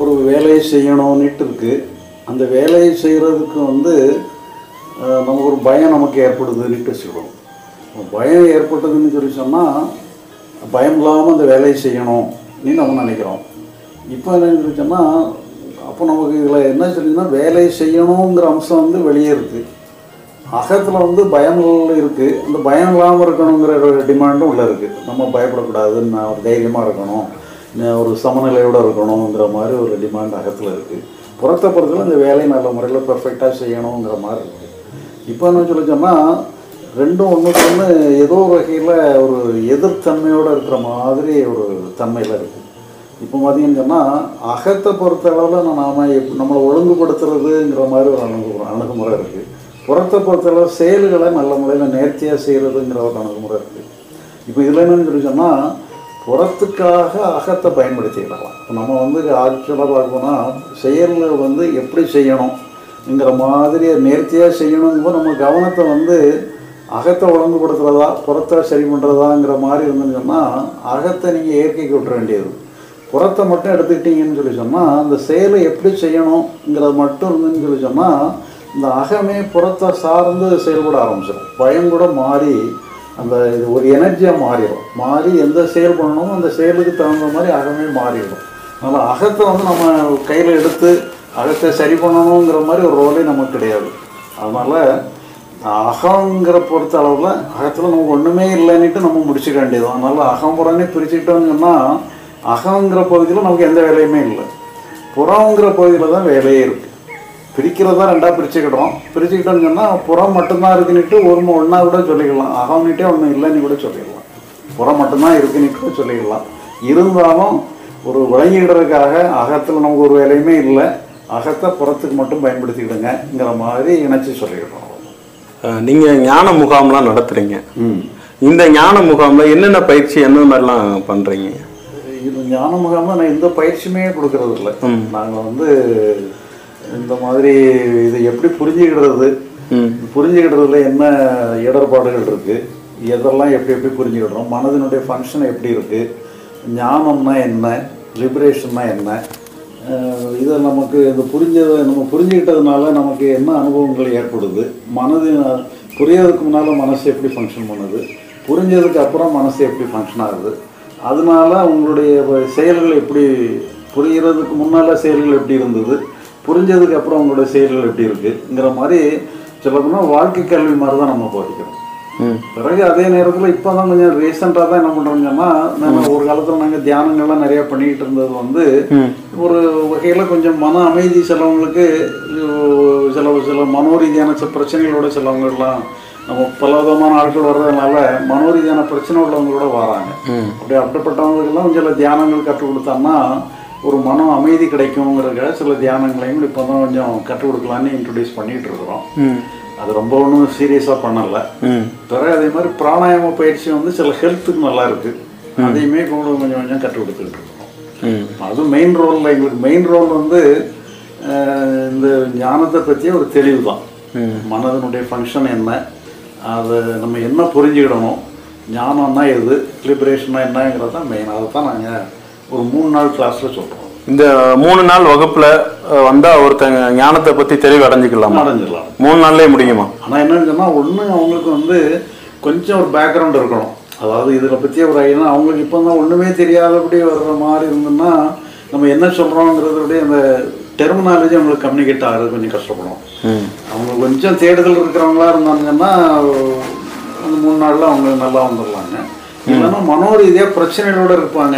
ஒரு வேலையை செய்யணும்னுட்டு இருக்கு. அந்த வேலையை செய்கிறதுக்கு வந்து நமக்கு ஒரு பயம் நமக்கு ஏற்படுதுன்னுட்டு சொல்லுவோம் பயம் ஏற்பட்டதுன்னு சொல்லி சொன்னால் பயம் இல்லாமல் அந்த வேலையை செய்யணும்னு நம்ம நினைக்கிறோம். இப்போ என்னன்னு சொல்லி சொன்னால் அப்போ நமக்கு இதில் என்ன சொல்லிங்கன்னா வேலையை செய்யணுங்கிற அம்சம் வந்து வெளியே இருக்குது அகத்தில் வந்து பயங்கள் இருக்குது அந்த பயம் இல்லாமல் இருக்கணுங்கிற ஒரு டிமாண்டும் உள்ளே இருக்குது நம்ம பயப்படக்கூடாது நான் ஒரு தைரியமாக இருக்கணும். ஒரு சமநிலையோடு இருக்கணுங்கிற மாதிரி ஒரு டிமாண்ட் அகத்தில் இருக்குது புறத்தை பொறுத்தவரை இந்த வேலையை நல்ல முறையில் பர்ஃபெக்டாக செய்யணுங்கிற மாதிரி இருக்குது இப்போ என்ன சொல்லி சொன்னால் ரெண்டும் ஒன்றுக்கு ஒன்று ஏதோ ஒரு வகையில் ஒரு எதிர்த்தன்மையோடு இருக்கிற மாதிரி ஒரு தன்மையில் இருக்குது இப்போ பார்த்தீங்கன்னு சொன்னால் அகத்தை பொறுத்த அளவில் நாம் எப் நம்மளை ஒழுங்குபடுத்துறதுங்கிற மாதிரி ஒரு அணுகு அணுகுமுறை இருக்குது புறத்தை பொறுத்தளவு செயல்களை நல்ல முறையில் நேர்த்தியாக செய்கிறதுங்கிற ஒரு அணுகுமுறை இருக்குது இப்போ இதில் என்னன்னு சொல்லி சொன்னால் புறத்துக்காக அகத்தை பயன்படுத்திக்கிடலாம். இப்போ நம்ம வந்து ஆக்சுவலாக பார்க்கணும்னா செயல்கள் வந்து எப்படி செய்யணும்? இங்கிற மாதிரி நேர்த்தியாக செய்யணுங்கும்போது நம்ம கவனத்தை வந்து அகத்தை ஒழுங்குபடுத்துறதா புறத்தை சரி பண்ணுறதாங்கிற மாதிரி இருந்துன்னு சொன்னால் அகத்தை நீங்கள் இயற்கைக்கு விட்டுற வேண்டியது. புறத்தை மட்டும் எடுத்துக்கிட்டீங்கன்னு சொல்லி சொன்னால் அந்த செயலை எப்படி செய்யணுங்கிறது மட்டும் இருந்துன்னு சொல்லி சொன்னால் இந்த அகமே புறத்தை சார்ந்து செயல்பட ஆரம்பிச்சிடும் பயம் கூட மாறி அந்த இது ஒரு எனர்ஜியாக மாறிடும் மாறி எந்த செயல் பண்ணணுமோ அந்த செயலுக்கு தகுந்த மாதிரி அகமே மாறிடும். அதனால் அகத்தை வந்து நம்ம கையில் எடுத்து அகத்தை சரி பண்ணணுங்கிற மாதிரி ஒரு ரோலே நமக்கு கிடையாது. அதனால் அகங்கிற பொறுத்த அளவில் அகத்தில் நமக்கு ஒன்றுமே இல்லைன்னுட்டு நம்ம முடிச்சுக்க வேண்டியது அதனால் அகம் புறம்னே பிரிச்சுக்கிட்டோம்னா சொன்னால் அகங்கிற பகுதியில் நமக்கு எந்த வேலையுமே இல்லை. புறங்கிற பகுதியில் தான் வேலையே இருக்குது பிரிக்கிறதா ரெண்டாக பிரிச்சுக்கிட்டோம். பிரிச்சுக்கிட்டோம்னு சொன்னால் புறம் மட்டும்தான் இருக்குன்னுட்டு ஒரு ஒன்றா கூட சொல்லிக்கலாம். அகம்னுட்டே ஒன்றும் இல்லைன்னு கூட சொல்லிடலாம் புறம் மட்டும்தான் இருக்குன்னுட்டு கூட சொல்லிக்கலாம். இருந்தாலும் ஒரு விளங்கிடுறதுக்காக அகத்தில் நமக்கு ஒரு வேலையுமே இல்லை. அகத்தை புறத்துக்கு மட்டும் பயன்படுத்திக்கிடுங்கிற மாதிரி இணைச்சி சொல்லிடுறோம் அஹ், நீங்க ஞான முகாம்லாம் நடத்துறீங்க. ம். இந்த ஞான முகாம்ல என்னென்ன பயிற்சி என்ன மாதிரிலாம் பண்றீங்க? இது ஞான முகாமில் நான் எந்த பயிற்சியுமே கொடுக்கறது இல்லை நாங்கள் வந்து இந்த மாதிரி இதை எப்படி புரிஞ்சுக்கிடுறது புரிஞ்சுக்கிடுறதுல என்ன இடர்பாடுகள் இருக்குது எதெல்லாம் எப்படி எப்படி புரிஞ்சுக்கிடுறோம் மனதினுடைய ஃபங்க்ஷன் எப்படி இருக்குது ஞானம்னா என்ன லிபரேஷன்னா என்ன இதை நமக்கு இந்த புரிஞ்சதை நம்ம புரிஞ்சுக்கிட்டதுனால நமக்கு என்ன அனுபவங்கள் ஏற்படுது? மனது புரியறதுக்கு முன்னால் மனசு எப்படி ஃபங்க்ஷன் பண்ணுது? புரிஞ்சதுக்கு அப்புறம் மனசு எப்படி ஃபங்க்ஷன் ஆகுது? அதனால உங்களுடைய செயல்கள் எப்படி புரிகிறதுக்கு முன்னால் செயல்கள் எப்படி இருந்தது? புரிஞ்சதுக்கு அப்புறம் உங்களுடைய செயல்கள் எப்படி இருக்குங்கிற மாதிரி சொல்லப்போனால் வாழ்க்கை கல்வி மாதிரி தான் நம்ம போதிக்கிறோம். பிறகு அதே நேரத்தில் இப்போ தான் கொஞ்சம் ரீசெண்டாக தான் என்ன பண்ணுறோம்னா நம்ம ஒரு காலத்தில் நாங்கள் தியானங்கள்லாம் நிறைய பண்ணிக்கிட்டு இருந்தது வந்து ஒரு வகையில் கொஞ்சம் மன அமைதி சிலவங்களுக்கு சில சில மனோரீதியான சில பிரச்சனைகளோட சிலவங்கெல்லாம் நம்ம பல விதமான ஆட்கள் வர்றதுனால மனோரீதியான பிரச்சனை உள்ளவங்களோட வராங்க. அப்படி அப்படிப்பட்டவங்களுக்கெல்லாம் சில தியானங்கள் கற்றுக் கொடுத்தோம்னா ஒரு மன அமைதி கிடைக்குங்கிறதுக்காக சில தியானங்களையும் இப்போ தான் கொஞ்சம் கற்றுக் கொடுக்கலான்னு இன்ட்ரடியூஸ் பண்ணிட்டு இருக்கிறோம். அது ரொம்ப ஒன்றும் சீரியஸாக பண்ணலை. பிறகு அதே மாதிரி பிராணாயாம பயிற்சி வந்து சில ஹெல்த்துக்கு நல்லா இருக்கு. அதையுமே கூட கொஞ்சம் கொஞ்சம் கற்றுக் கொடுத்துட்டு இருக்கோம். ம். அது மெயின் ரோலில் எங்களுக்கு மெயின் ரோல் வந்து இந்த ஞானத்தை பற்றிய ஒரு தெளிவு தான். மனதனுடைய ஃபங்க்ஷன் என்ன அதை நம்ம என்ன புரிஞ்சுக்கிடணும் ஞானம்னா எது லிபரேஷன்னா என்னங்கிறது தான் மெயின் அதை தான் நாங்கள் ஒரு மூணு நாள் கிளாஸில் சொல்கிறோம் இந்த மூணு நாள் வகுப்புல வந்தா ஒருத்தங்க ஞானத்தை பத்தி தெளிவு அடைஞ்சுக்கலாமா அடைஞ்சிடலாம். மூணு நாள்லயே முடியுமா? ஆனால் என்னன்னு சொன்னால் ஒன்று அவங்களுக்கு வந்து கொஞ்சம் ஒரு பேக்ரவுண்ட் இருக்கணும். அதாவது இதில் பற்றிய ஒரு ஐடியா அவங்களுக்கு இப்போ தான் ஒன்றுமே தெரியாதபடி வர்ற மாதிரி இருந்ததுன்னா நம்ம என்ன சொல்கிறோங்கிறதுடைய அந்த டெர்மினாலஜி அவங்களுக்கு கம்யூனிகேட் ஆகிறது கொஞ்சம் கஷ்டப்படும். அவங்க கொஞ்சம் தேடுதல் இருக்கிறவங்களா இருந்தாங்கன்னா அந்த மூணு நாளில் அவங்க நல்லா வந்துடலாங்க. இல்லைன்னா மனோ ரீதியாக பிரச்சனைகளோட இருப்பாங்க.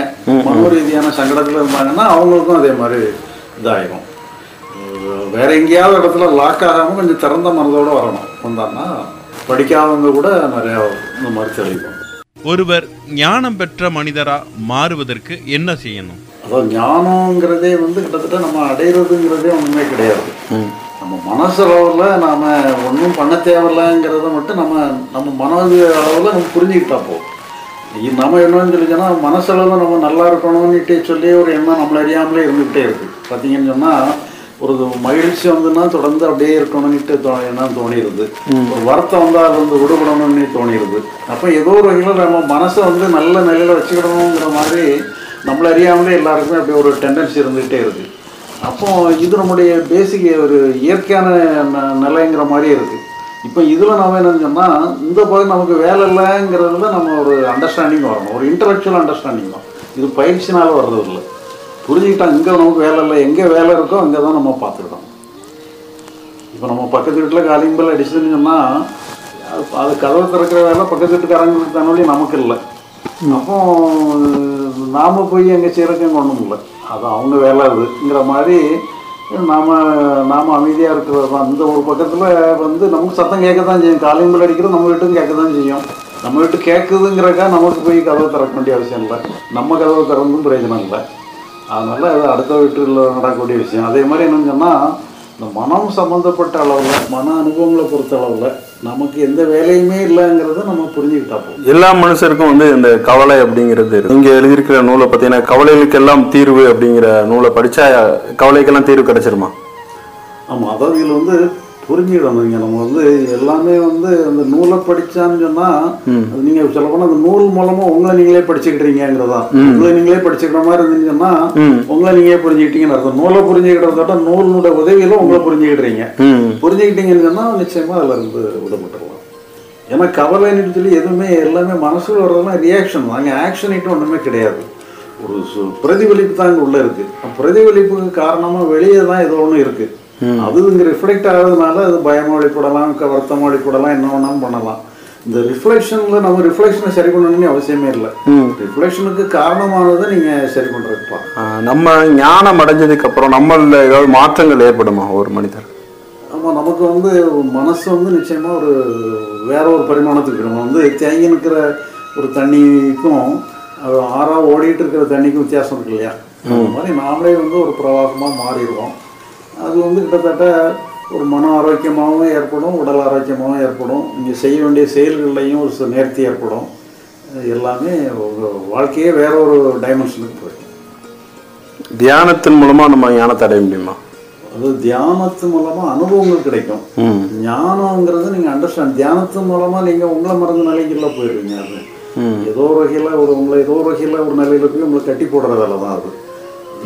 மனோ ரீதியான சங்கடத்தில் இருந்தாங்கன்னா அவங்களுக்கும் அதே மாதிரி இதாயிரும். வேற எங்கேயாவது இடத்துல லாக் ஆகாமல் கொஞ்சம் திறந்த மனதோட வரணும். வந்தாங்கன்னா படிக்காதவங்க கூட நிறையா இந்த மாதிரி தெளிவும் ஒருவர் ஞானம் பெற்ற மனிதரா மாறுவதற்கு என்ன செய்யணும்? அதாவது ஞானங்கிறதே வந்து கிட்டத்தட்ட நம்ம அடையிறதுங்கிறதே ஒன்றுமே கிடையாது. நம்ம மனசளவில் நாம் ஒன்றும் பண்ண தேவையில்லைங்கிறத மட்டும் நம்ம நம்ம மனது அளவில் நம்ம புரிஞ்சுக்கிட்டா போதும். நம்ம என்னன்னு சொல்லி சொன்னால் மனசளவில் நம்ம நல்லா இருக்கணும்னுட்டு சொல்லி ஒரு எண்ணம் நம்மள அறியாமலே இருந்துகிட்டே இருக்குது பார்த்தீங்கன்னு சொன்னால் ஒரு மகிழ்ச்சி வந்துன்னா தொடர்ந்து அப்படியே இருக்கணும்னுட்டு தோ எண்ணம் தோணிடுது ஒரு வருத்தம் வந்தால் அது வந்து விடுபடணும்னு தோணிடுது அப்போ ஏதோ ஒரு வகையில் நம்ம மனசை வந்து நல்ல நிலையில் வச்சுக்கிடணுங்கிற மாதிரி நம்மள அறியாமலே எல்லாருக்குமே அப்படி ஒரு டெண்டன்சி இருந்துகிட்டே இருக்குது அப்போ இது நம்முடைய பேசிக் ஒரு இயற்கையான நிலைங்கிற மாதிரி இருக்குது இப்போ இதில் நம்ம என்னன்னு சொன்னால் இந்த பகுதி நமக்கு வேலை இல்லைங்கிறதுல நம்ம ஒரு அண்டர்ஸ்டாண்டிங் வரணும். ஒரு இன்டலெக்சுவல் அண்டர்ஸ்டாண்டிங் தான். இது பயிற்சினால வர்றது இல்லை. புரிஞ்சுக்கிட்டா இங்கே நமக்கு வேலை இல்லை எங்கே வேலை இருக்கோ அங்கே தான் நம்ம பார்த்துக்கிட்டோம். இப்போ நம்ம பக்கத்து வீட்டில் காலிம்பல் அடிச்சதுன்னு சொன்னால் அது கதவை திறக்கிற வேலை பக்கத்து வீட்டுக்காரங்களுக்கு தானே நமக்கு இல்லை. அப்போ நாம போய் எங்கே செய்கிறக்கு ஒன்றும் இல்லை அது அவங்க வேலை அதுங்கிற மாதிரி நாம் நாம் அமைதியாக இருக்கிறது தான் ஒரு பக்கத்தில் வந்து நமக்கு சத்தம் கேட்க தான் செய்யும் காலிம்பல் அடிக்கிறது நம்ம வீட்டும் கேட்க தான் செய்யும். நம்ம வீட்டு கேட்குதுங்கிறக்கா நமக்கு போய் கதவை திறக்க வேண்டிய அவசியம் இல்லை. நம்ம கதவை திறந்தும் பிரயோஜனம் இல்லை. அதனால் அது அடுத்த வீட்டில் நடக்கக்கூடிய விஷயம். அதே மாதிரி என்னென்னு சொன்னால் இந்த மனம் சம்மந்தப்பட்ட அளவில் மன அனுபவங்களை பொறுத்த அளவில் நமக்கு எந்த வேலையுமே இல்லைங்கிறத நம்ம புரிஞ்சுக்கிட்டா போதும் எல்லா மனுஷருக்கும் வந்து இந்த கவலை அப்படிங்கிறது. இங்க எழுதியிருக்கிற நூலை பார்த்தீங்கன்னா கவலைகளுக்கெல்லாம் தீர்வு அப்படிங்கிற நூலை படிச்சா கவலைக்கெல்லாம் தீர்வு கிடைச்சிருமா ஆமாம் அதாவது இதில் வந்து புரிஞ்சுக்கிடணும் இங்கே நம்ம வந்து எல்லாமே வந்து அந்த நூலை படிச்சான்னு சொன்னால் நீங்கள் சொல்ல போனால் அந்த நூல் மூலமாக உங்களை நீங்களே படிச்சுக்கிட்டீங்கிறதா உங்களை நீங்களே படிச்சுக்கிற மாதிரி இருந்துச்சுன்னா உங்களை நீங்களே புரிஞ்சுக்கிட்டீங்கன்னு அர்த்தம். நூலை புரிஞ்சுக்கிட்டதோட நூலினுடைய உதவியில் உங்களை புரிஞ்சுக்கிட்டுறீங்க புரிஞ்சுக்கிட்டீங்கன்னு சொன்னால் நிச்சயமாக அதில் இருந்து விடுபட்டுடலாம் ஏன்னா கவலைன்னு சொல்லி எதுவுமே எல்லாமே மனசுல வர்றதெல்லாம் ரியாக்ஷன் அங்கே ஆக்ஷன் ஐட்டம் ஒன்றுமே கிடையாது. ஒரு பிரதிபலிப்பு தான் இங்கே உள்ளே இருக்குது பிரதிபலிப்புக்கு காரணமாக வெளியே தான் ஏதோ ஒன்று இருக்குது அது இங்கே ரிஃப்ளெக்ட் ஆகிறதுனால அது பயமாக வெளிப்படலாம் க- வருத்தமா வெளிப்படலாம் என்ன வேணாலும் பண்ணலாம். இந்த ரிஃப்ளெக்ஷனில் நம்ம ரிஃப்ளெக்ஷனை சரி பண்ணணும்னு அவசியமே இல்லை. ரிஃப்ளெக்ஷனுக்கு காரணமானதை நீங்கள் சரி பண்ணுறதுப்பா நம்ம ஞானம் அடைஞ்சதுக்கு அப்புறம் நம்மள ஏதாவது மாற்றங்கள் ஏற்படுமா ஒரு மனிதர்? ஆமாம் நமக்கு வந்து மனசு வந்து நிச்சயமாக ஒரு வேற ஒரு பரிமாணத்துக்கு நம்ம வந்து தேங்கி நிற்கிற ஒரு தண்ணிக்கும் அது ஆறா ஓடிட்டு இருக்கிற தண்ணிக்கும் வித்தியாசம் இருக்கு இல்லையா? அந்த மாதிரி நாமளே வந்து ஒரு பிரவாகமாக மாறிடுவோம். அது வந்து கிட்டத்தட்ட ஒரு மன ஆரோக்கியமாகவும் ஏற்படும் உடல் ஆரோக்கியமாகவும் ஏற்படும். நீங்கள் செய்ய வேண்டிய செயல்கள்லையும் ஒரு நேர்த்தி ஏற்படும். எல்லாமே உங்கள் வாழ்க்கையே வேற ஒரு டைமென்ஷனுக்கு போயிடும். தியானத்தின் மூலமா நம்ம ஞானத்தை அடைய முடியுமா? அது தியானத்து மூலமாக அனுபவங்கள் கிடைக்கும். ஞானங்கிறது நீங்கள் அண்டர்ஸ்டாண்ட் தியானத்து மூலமாக நீங்கள் உங்களை மறந்த நிலைக்குள்ள போயிடுவீங்க அது ஏதோ ஒரு வகையில் ஒரு உங்களை ஏதோ ஒரு வகையில் ஒரு நிலையில போய் உங்களை கட்டி போடுற வேலை தான் அது.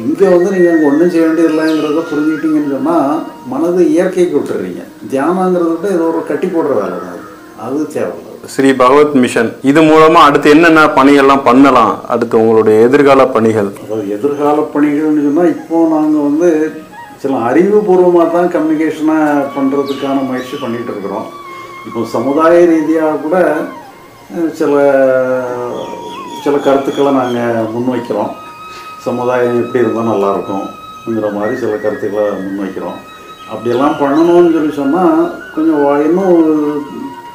இங்கே வந்து நீங்கள் அங்கே ஒன்றும் செய்ய வேண்டியதில்லைங்கிறத புரிஞ்சுக்கிட்டீங்கன்னு சொன்னால் மனது இயற்கைக்கு விட்டுறீங்க. தியானங்கிறத விட ஏதோ ஒரு கட்டி போடுற வேலை தான் அது. அது தேவையில்லை. ஸ்ரீ பகவத் மிஷன். இது மூலமா அடுத்து என்னென்ன பணிகள்லாம் பண்ணலாம்? அடுத்து உங்களுடைய எதிர்கால பணிகள். அதாவது எதிர்கால பணிகள்னு சொன்னால் இப்போ நாங்கள் வந்து சில அறிவுபூர்வமாக தான் கம்யூனிகேஷனை பண்ணுறதுக்கான முயற்சி பண்ணிகிட்டு இருக்கிறோம். இப்போ சமுதாய ரீதியாக கூட சில சில கருத்துக்களை நாங்கள் முன்வைக்கிறோம். சமுதாயம் எப்படி இருந்தால் நல்லாயிருக்கும்ங்கிற மாதிரி சில கருத்துக்களை முன்வைக்கிறோம். அப்படியெல்லாம் பண்ணணும்னு சொல்லி சொன்னால் கொஞ்சம் இன்னும்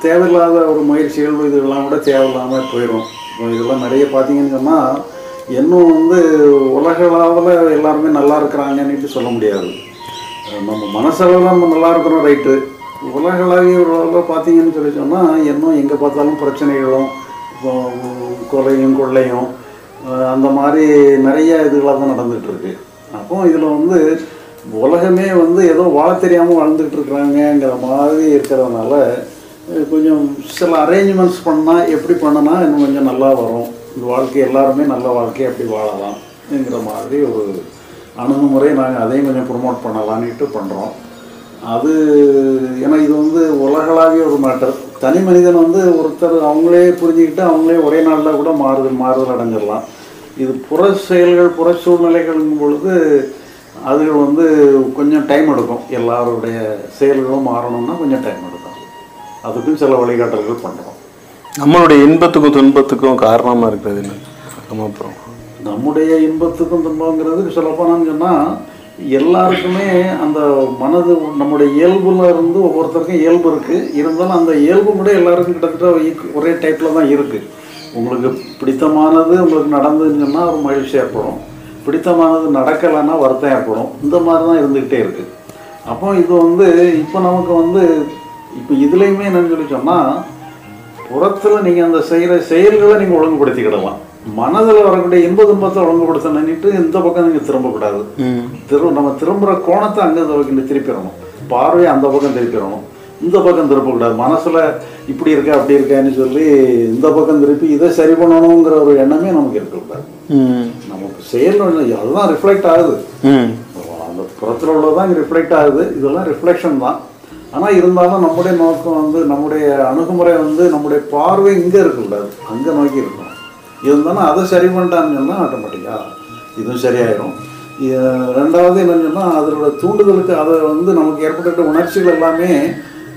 தேவையில்லாத ஒரு முயற்சிகள் இதெல்லாம் கூட தேவையில்லாமல் போயிடும் இதெல்லாம் நிறைய பார்த்தீங்கன்னு சொன்னால் இன்னும் வந்து உலகளாவில் எல்லாருமே நல்லா இருக்கிறாங்கன்னுட்டு சொல்ல முடியாது. நம்ம மனசளவில் நம்ம நல்லா இருக்கிறோம் ரைட்டு. உலகளாவிய அளவில் பார்த்தீங்கன்னு சொல்லி சொன்னால் இன்னும் எங்கே பார்த்தாலும் பிரச்சனைகளும் கொலையும் கொள்ளையும் அந்த மாதிரி நிறைய இதுகளாக தான் நடந்துகிட்டு இருக்கு அப்போ இதில் வந்து உலகமே வந்து ஏதோ வாழ தெரியாமல் வாழ்ந்துகிட்டு இருக்கிறாங்கங்கிற மாதிரி இருக்கிறதுனால கொஞ்சம் சில அரேஞ்ச்மெண்ட்ஸ் பண்ணால் எப்படி பண்ணனா இன்னும் கொஞ்சம் நல்லா வரும். இந்த வாழ்க்கை எல்லாருமே நல்ல வாழ்க்கையை அப்படி வாழலாம்ங்கிற மாதிரி ஒரு அணுகுமுறை நாங்கள் அதையும் கொஞ்சம் ப்ரொமோட் பண்ணலான்ட்டு பண்ணுறோம் அது ஏன்னா இது வந்து உலகளாவிய ஒரு மேட்டர் தனி மனிதன் வந்து ஒருத்தர் அவங்களே புரிஞ்சுக்கிட்டு அவங்களே ஒரே நாளில் கூட மாறுதல் மாறுதல் அடைஞ்சிடலாம். இது புற செயல்கள் புற சூழ்நிலைகளுங்கும் பொழுது அதுகள் வந்து கொஞ்சம் டைம் எடுக்கும். எல்லாருடைய செயல்களும் மாறணும்னா கொஞ்சம் டைம் எடுக்கும். அதுக்கும் சில வழிகாட்டல்கள் பண்ணுறோம் நம்மளுடைய இன்பத்துக்கும் துன்பத்துக்கும் காரணமா இருக்கிறது என்ன நம்ம அப்புறம். நம்முடைய இன்பத்துக்கும் துன்பங்கிறது சொல்லப்போனான்னு சொன்னால் எல்லாருக்குமே அந்த மனது நம்முடைய இயல்புல இருந்து ஒவ்வொருத்தருக்கும் இயல்பு இருக்குது இருந்தாலும் அந்த இயல்பு கூட எல்லாருக்கும் கிட்டத்தட்ட ஒரே டைப்பில் தான் இருக்குது உங்களுக்கு பிடித்தமானது உங்களுக்கு நடந்ததுன்னு சொன்னால் ஒரு மகிழ்ச்சி ஏற்படும். பிடித்தமானது நடக்கலைன்னா வருத்தம் ஏற்படும். இந்த மாதிரி தான் இருந்துக்கிட்டே இருக்குது அப்போ இது வந்து இப்போ நமக்கு வந்து இப்போ இதுலேயுமே என்னன்னு சொல்லி சொன்னால் புறத்தில் நீங்கள் அந்த செய்கிற செயல்களை நீங்கள் ஒழுங்குபடுத்திக்கிடலாம். மனதில் வரக்கூடிய இன்ப துன்பத்தை ஒழுங்குபடுத்தணுன்னுட்டு இந்த பக்கம் நீங்கள் திரும்பக்கூடாது. திரு நம்ம திரும்புகிற கோணத்தை அங்கே திருப்பிடணும். பார்வையை அந்த பக்கம் திருப்பிடணும். இந்த பக்கம் திருப்பக்கூடாது. மனசில் இப்படி இருக்கா அப்படி இருக்கான்னு சொல்லி இந்த பக்கம் திருப்பி இதை சரி பண்ணணுங்கிற ஒரு எண்ணமே நமக்கு இருக்கக்கூடாது. நமக்கு செயல் அதுதான் ரிஃப்ளெக்ட் ஆகுது. அந்த புறத்தில் உள்ளதான் ரிஃப்ளெக்ட் ஆகுது. இதெல்லாம் ரிஃப்ளெக்ஷன் தான். ஆனால் இருந்தாலும் நம்முடைய நோக்கம் வந்து நம்முடைய அணுகுமுறை வந்து நம்முடைய பார்வை இங்கே இருக்கக்கூடாது. அங்கே நோக்கி இருக்கணும். இருந்தாலும் அதை சரி பண்ணிட்டான்னு சொன்னால் ஆட்டோமேட்டிக்காக இதுவும் சரியாயிடும் ரெண்டாவது என்னன்னு சொன்னால் அதனோட தூண்டுதலுக்கு அதை வந்து நமக்கு ஏற்பட்ட உணர்ச்சிகள் எல்லாமே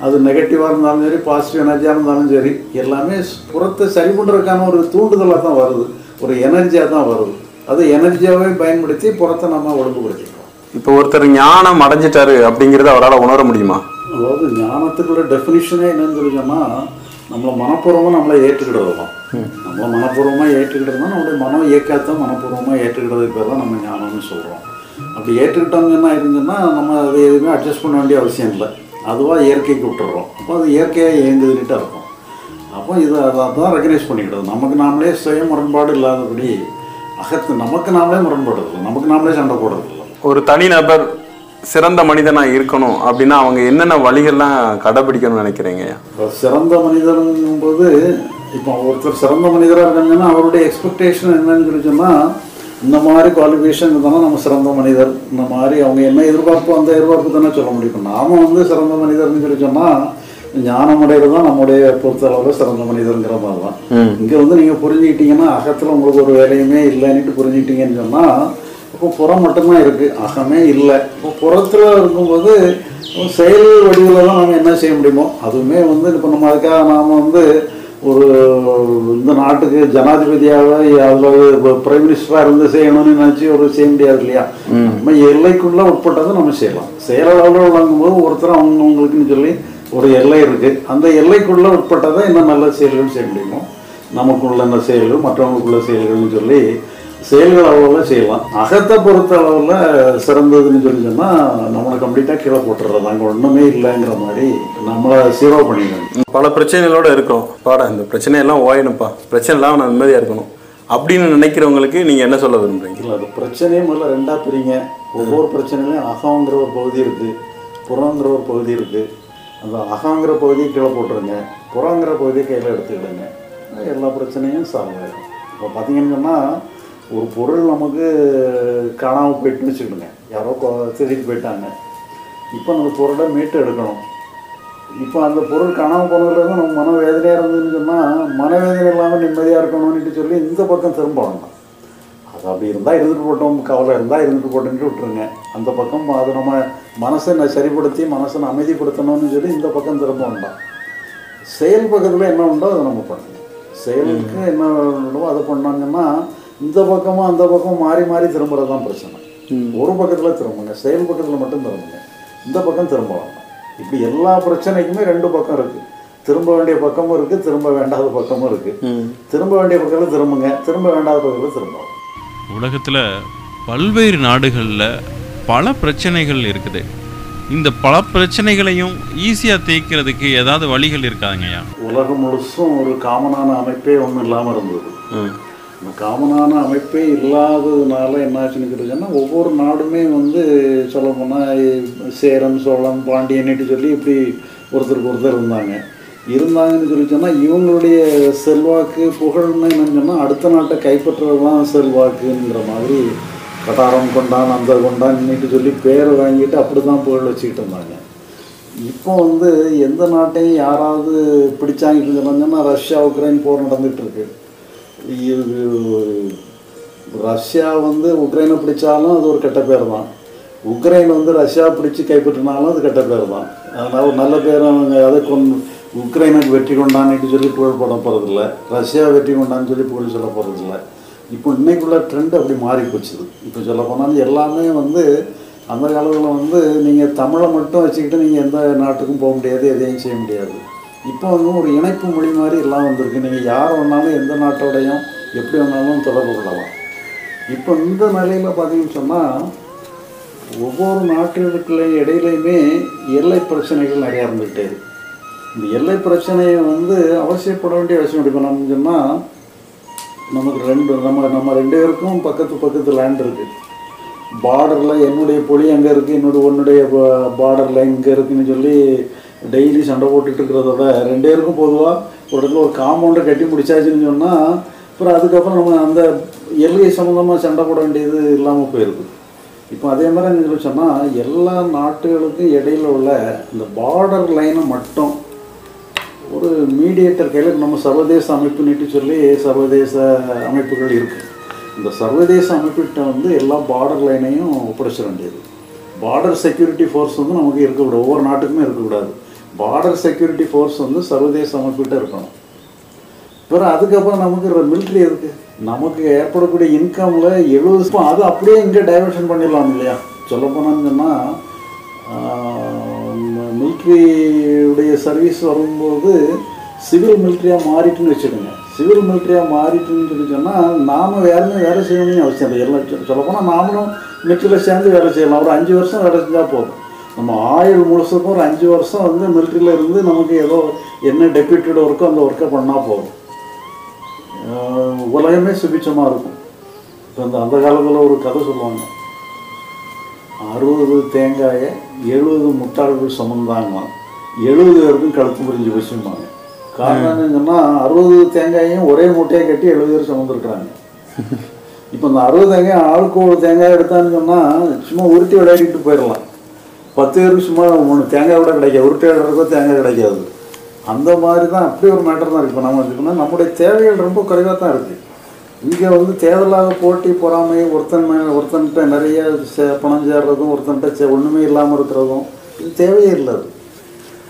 அது நெகட்டிவாக இருந்தாலும் சரி பாசிட்டிவ் எனர்ஜியாக இருந்தாலும் சரி எல்லாமே புறத்தை சரி பண்ணுறதுக்கான ஒரு தூண்டுதலாக தான் வருது. ஒரு எனர்ஜியாக தான் வருது. அது எனர்ஜியாகவே பயன்படுத்தி புறத்தை நம்ம ஒழுங்குபடுத்திக்கிறோம். இப்போ ஒருத்தர் ஞானம் அடைஞ்சிட்டாரு அப்படிங்கறத அவரால் உணர முடியுமா? அதாவது ஞானத்துக்குள்ள டெஃபினிஷனே என்னன்னு சொல்லி சொன்னால் நம்மளை மனப்பூர்வமாக நம்மளை ஏற்றுக்கிடுறது தான் நம்மளை மனப்பூர்வமாக ஏற்றுக்கிட்டது தான் நம்மளுடைய மன இயக்கத்தை மனப்பூர்வமாக ஏற்றுக்கிட்டதுக்கு பேர் தான் நம்ம ஞானம்னு சொல்கிறோம் அப்படி ஏற்றுக்கிட்டோம்னு என்ன ஆயிருந்துன்னா நம்ம அதை எதுவுமே அட்ஜஸ்ட் பண்ண வேண்டிய அவசியம் இல்லை. அதுவாக இயற்கைக்கு விட்டுறோம். அப்போ அது இயற்கையாக இயங்குதுன்னுட்டு அர்த்தம். அப்போ இது அதை தான் ரெகனைஸ் பண்ணிக்கிட்டது. நமக்கு நாமளே சுய முரண்பாடு இல்லாதபடி அகத்து நமக்கு நாமளே முரண்பாடு நமக்கு நாமளே சண்டை போடுறது இல்லை. ஒரு தனிநபர் சிறந்த மனிதனா இருக்கணும் அப்படின்னா அவங்க என்னென்ன வழிகள்லாம் கடைபிடிக்கணும்னு நினைக்கிறீங்க? இப்போ சிறந்த மனிதனுங்கும்போது இப்போ ஒருத்தர் சிறந்த மனிதராக இருக்காங்கன்னா அவருடைய எக்ஸ்பெக்டேஷன் என்னன்னு சொல்லி சொன்னால் இந்த மாதிரி குவாலிஃபிகேஷன் இருந்தாலும் நம்ம சிறந்த மனிதர். இந்த மாதிரி அவங்க என்ன எதிர்பார்ப்போ அந்த எதிர்பார்ப்பு தானே சொல்ல முடியும். நாம வந்து சிறந்த மனிதர்னு சொல்லி சொன்னால் ஞானமுடையது தான் நம்முடைய பொறுத்தளவில் சிறந்த மனிதருங்கிற மாதிரி தான். இங்கே வந்து நீங்கள் புரிஞ்சுக்கிட்டீங்கன்னா அகத்தில் உங்களுக்கு ஒரு வேலையுமே இல்லைன்னுட்டு புரிஞ்சுக்கிட்டீங்கன்னு சொன்னால் இப்போ புறம் மட்டும்தான் இருக்குது அகமே இல்லை. இப்போ புறத்தில் இருக்கும்போது செயல் வடிவில் தான் நம்ம என்ன செய்ய முடியுமோ அதுவுமே வந்து இப்போ நம்ம அதுக்காக நாம் வந்து ஒரு இந்த நாட்டுக்கு ஜனாதிபதியாக அதில் பிரைம் மினிஸ்டராக இருந்து செய்யணும்னு நினச்சி ஒரு செய்ய முடியாது இல்லையா? நம்ம எல்லைக்குள்ள உட்பட்டதை நம்ம செய்யலாம். செயலளவில் வழங்கும்போது ஒருத்தர் அவங்க அவங்களுக்குன்னு சொல்லி ஒரு எல்லை இருக்குது அந்த எல்லைக்குள்ள உட்பட்டதை என்ன நல்ல செயல்கள் செய்ய முடியுமோ நமக்குள்ள என்ன செயல்கள் மற்றவங்களுக்குள்ள செயல்கள்னு சொல்லி செயல்கள் அளவில் செய்யலாம். அகத்தை பொறுத்த அளவில் சிறந்ததுன்னு சொல்லி சொன்னால் நம்மளை கம்ப்ளீட்டாக கீழே போட்டுறது அங்கே ஒன்றுமே இல்லைங்கிற மாதிரி நம்மளை சீரோ பண்ணிடணும் பல பிரச்சனைகளோட இருக்கோம். பாடா இந்த பிரச்சனையெல்லாம் ஓயணும்ப்பா. பிரச்சனை இல்லாமல் நான் நிம்மதியாக இருக்கணும். அப்படின்னு நினைக்கிறவங்களுக்கு நீங்கள் என்ன சொல்ல விரும்புறீங்க? இல்லை அது பிரச்சனையே முதல்ல ரெண்டாக பிரிங்க. ஒவ்வொரு பிரச்சனையிலையும் அகங்கிற ஒரு பகுதி இருக்குது புறங்கிற ஒரு பகுதி இருக்குது அந்த அகங்கிற பகுதியை கீழே போட்டுருங்க. புறங்கிற பகுதியை கையில் எடுத்துக்கிடுங்க. எல்லா பிரச்சனையும் சால்வ் ஆகிடும் இப்போ பார்த்தீங்கன்னு சொன்னால் ஒரு பொருள் நமக்கு காணாமல் போயிட்டுன்னு வச்சுக்கிடுங்க யாரோ கொ- திருடிட்டு போயிட்டாங்க. இப்போ அந்த பொருளை மீட்டு எடுக்கணும். இப்போ அந்த பொருள் காணாமல் போனதுலேருந்து நம்ம மனவேதனையாக இருந்ததுன்னு சொன்னால் மனவேதனை இல்லாமல் நிம்மதியாக இருக்கணும்னு சொல்லி இந்த பக்கம் திரும்ப வேண்டாம் அது அப்படி இருந்தால் இருந்துட்டு போட்டோம் கவலை இருந்தால் இருந்துட்டு போட்டோன்ட்டு விட்டுருங்க. அந்த பக்கம் அது நம்ம மனசை சரிப்படுத்தி மனசை அமைதிப்படுத்தணும்னு சொல்லி இந்த பக்கம் திரும்ப வேண்டாம் செயல் பக்கத்தில் என்ன உண்டோ அதை நம்ம பண்ணணும். செயலுக்கு என்ன உண்டோ அதை பண்ணாங்கன்னா இந்த பக்கமும் அந்த பக்கம் மாறி மாறி திரும்புறது தான் பிரச்சனை ஒரு பக்கத்தில் திரும்புங்க செயல் பக்கத்தில் மட்டும் திரும்புங்க. இந்த பக்கம் திரும்ப வேண்டாம் இப்படி எல்லா பிரச்சனைக்குமே ரெண்டு பக்கம் இருக்குது திரும்ப வேண்டிய பக்கமும் இருக்குது திரும்ப வேண்டாத பக்கமும் இருக்குது திரும்ப வேண்டிய பக்கத்தில் திரும்புங்க திரும்ப வேண்டாத பக்கத்தில் திரும்ப உலகத்தில் பல்வேறு நாடுகளில் பல பிரச்சனைகள் இருக்குது. இந்த பல பிரச்சனைகளையும் ஈஸியாக தீர்க்கிறதுக்கு ஏதாவது வழிகள் இருக்காங்கய்யா? உலகம் முழுசும் ஒரு காமனான அமைப்பே ஒன்றும் இல்லாமல் இருந்தது. காமனான அமைப்பே இல்லாததுனால என்னாச்சுன்னு கேட்டுச்சுன்னா ஒவ்வொரு நாடுமே வந்து சொல்ல போனால் சேரன் சோழன் பாண்டியன்னுட்டு சொல்லி இப்படி ஒருத்தருக்கு ஒருத்தர் இருந்தாங்க. இருந்தாங்கன்னு சொல்லி சொன்னால் இவங்களுடைய செல்வாக்கு புகழ்னு என்னன்னு சொன்னால் அடுத்த நாட்டை கைப்பற்றுறதுதான் செல்வாக்குங்கிற மாதிரி கட்டாரம் கொண்டான் அந்த கொண்டான்னுட்டு சொல்லி பேரை வாங்கிட்டு அப்படி தான் புகழ் வச்சுக்கிட்டு இருந்தாங்க. இப்போ வந்து எந்த நாட்டையும் யாராவது பிடிச்சாங்கன்னு சொன்னாங்கன்னா ரஷ்யா உக்ரைன் போர் நடந்துகிட்டு இருக்குது ரஷ்யா வந்து உக்ரைனை பிடிச்சாலும் அது ஒரு கெட்ட பேர் தான் உக்ரைன் வந்து ரஷ்யா பிடிச்சி கைப்பற்றினாலும் அது கெட்ட பேர் தான் அதனால் ஒரு நல்ல பேர் அவங்க அதை கொண் உக்ரைனுக்கு வெற்றி கொண்டான்னு சொல்லி புகழ் போட போகிறதில்ல ரஷ்யா வெற்றி கொண்டான்னு சொல்லி புகழ் சொல்ல போகிறதில்ல இப்போ இன்றைக்குள்ள ட்ரெண்ட் அப்படி மாறி போச்சுது. இப்போ சொல்ல போனாலும் எல்லாமே வந்து அந்த காலத்தில் வந்து நீங்கள் தமிழை மட்டும் வச்சுக்கிட்டு நீங்கள் எந்த நாட்டுக்கும் போக முடியாது எதையும் செய்ய முடியாது. இப்போ வந்து ஒரு இணைப்பு மொழி மாதிரி எல்லாம் வந்திருக்கு. நீங்கள் யார் வேணாலும் எந்த நாட்டோடையும் எப்படி வேணாலும் தொடர்பு கொள்ளலாம். இப்போ இந்த நிலையில் பார்த்தீங்கன்னு சொன்னால் ஒவ்வொரு நாட்டுகளுக்குள்ள இடையிலையுமே எல்லை பிரச்சனைகள் நிறையா இருந்துகிட்டே இருக்குது இந்த எல்லை பிரச்சனையை வந்து அவசியப்பட வேண்டிய அவசியம் இப்போ நம்ம சொன்னால் நமக்கு ரெண்டு நம்ம நம்ம ரெண்டு பேருக்கும் பக்கத்து பக்கத்து லேண்ட் இருக்குது பார்டரில் என்னுடைய பொழி அங்கே இருக்குது என்னுடைய உன்னுடைய பார்டரில் இங்கே இருக்குதுன்னு சொல்லி டெய்லி சண்டை போட்டுட்டு இருக்கிறத விட ரெண்டு பேருக்கும் பொதுவாக ஒரு இடத்துல ஒரு காம்பவுண்டை கட்டி முடிச்சாச்சுன்னு சொன்னால் அப்புறம் அதுக்கப்புறம் நம்ம அந்த எல்லை சம்மந்தமாக சண்டை போட வேண்டியது இல்லாமல் போயிருக்கு. இப்போ அதே மாதிரி என்ன சொன்னால் எல்லா நாட்டுகளுக்கும் இடையில உள்ள இந்த பார்டர் லைனை மட்டும் ஒரு மீடியேட்டர் கையில் நம்ம சர்வதேச அமைப்புன்னுட்டு சொல்லி சர்வதேச அமைப்புகள் இருக்குது இந்த சர்வதேச அமைப்புகிட்ட வந்து எல்லா பார்டர் லைனையும் ஒப்படைச்சிட வேண்டியது. பார்டர் செக்யூரிட்டி ஃபோர்ஸ் வந்து நமக்கு இருக்கக்கூடாது ஒவ்வொரு நாட்டுக்குமே இருக்கக்கூடாது பார்டர் செக்யூரிட்டி ஃபோர்ஸ் வந்து சர்வதேச அமைப்புகிட்ட இருக்கணும். பிறகு அதுக்கப்புறம் நமக்கு மிலிட்ரி எதுக்கு? நமக்கு ஏற்படக்கூடிய இன்கமில் எழுபது அது அப்படியே இங்கே டைவர்ஷன் பண்ணிடலாம் இல்லையா? சொல்ல போனான்னு சொன்னால் மிலிட்ரியுடைய சர்வீஸ் வரும்போது சிவில் மிலிட்ரியாக மாறிட்டுன்னு வச்சுடுங்க சிவில் மிலிட்ரியாக மாறிட்டுன்னு சொல்லி சொன்னால் நாம் யாருமே வேலை செய்யணும்னு அவசியம் இல்லை. எல்லாம் சொல்லப்போனால் நாமளும் மிலிட்ரியில் சேர்ந்து வேலை செய்யலாம். ஒரு அஞ்சு வருஷம் வேலை செஞ்சால் போதும். நம்ம ஆயுள் முழுசுக்கும் ஒரு அஞ்சு வருஷம் வந்து மிலிட்ரியில் இருந்து நமக்கு ஏதோ என்ன டெப்யூட்டட் ஒர்க்கோ அந்த ஒர்க்கை பண்ணால் போதும். உலகமே சுபிச்சமாக இருக்கும். இப்போ இந்த அந்த காலத்தில் ஒரு கதை சொல்லுவாங்க. அறுபது தேங்காயை எழுபது முட்டாள்கள் சுமந்தாங்களாம். எழுபது பேருக்கும் கழுத்து புரிஞ்சு வச்சுருப்பாங்க காரணம் என்னன்னா அறுபது தேங்காயையும் ஒரே மூட்டையை கட்டி எழுபது பேர் சுமந்துருக்குறாங்க. இப்போ இந்த அறுபது தேங்காய் ஆளுக்கு ஒரு தேங்காய் எடுத்தான்னு சொன்னால் சும்மா உருட்டி விளையாடிட்டு போயிடலாம். பத்து பேருக்கு சும்மா மூணு தேங்காய் கூட கிடைக்காது. உருட்டை விளையாடுறதுக்கோ தேங்காய் கிடைக்காது. அந்த மாதிரி தான் அப்படி ஒரு மேட்டர் தான் இருக்குது இப்போ நம்ம வச்சுக்கணும் நம்முடைய தேவைகள் ரொம்ப குறைவாக தான் இருக்குது இங்கே வந்து தேவையில்லாத போட்டி பொறாமை ஒருத்தன் மே- ஒருத்தன்கிட்ட நிறைய சே- பணம் சேர்றதும் ஒருத்தன்கிட்ட சே- ஒன்றுமே இல்லாமல் இருக்கிறதும் இது தேவையே இல்லை அது.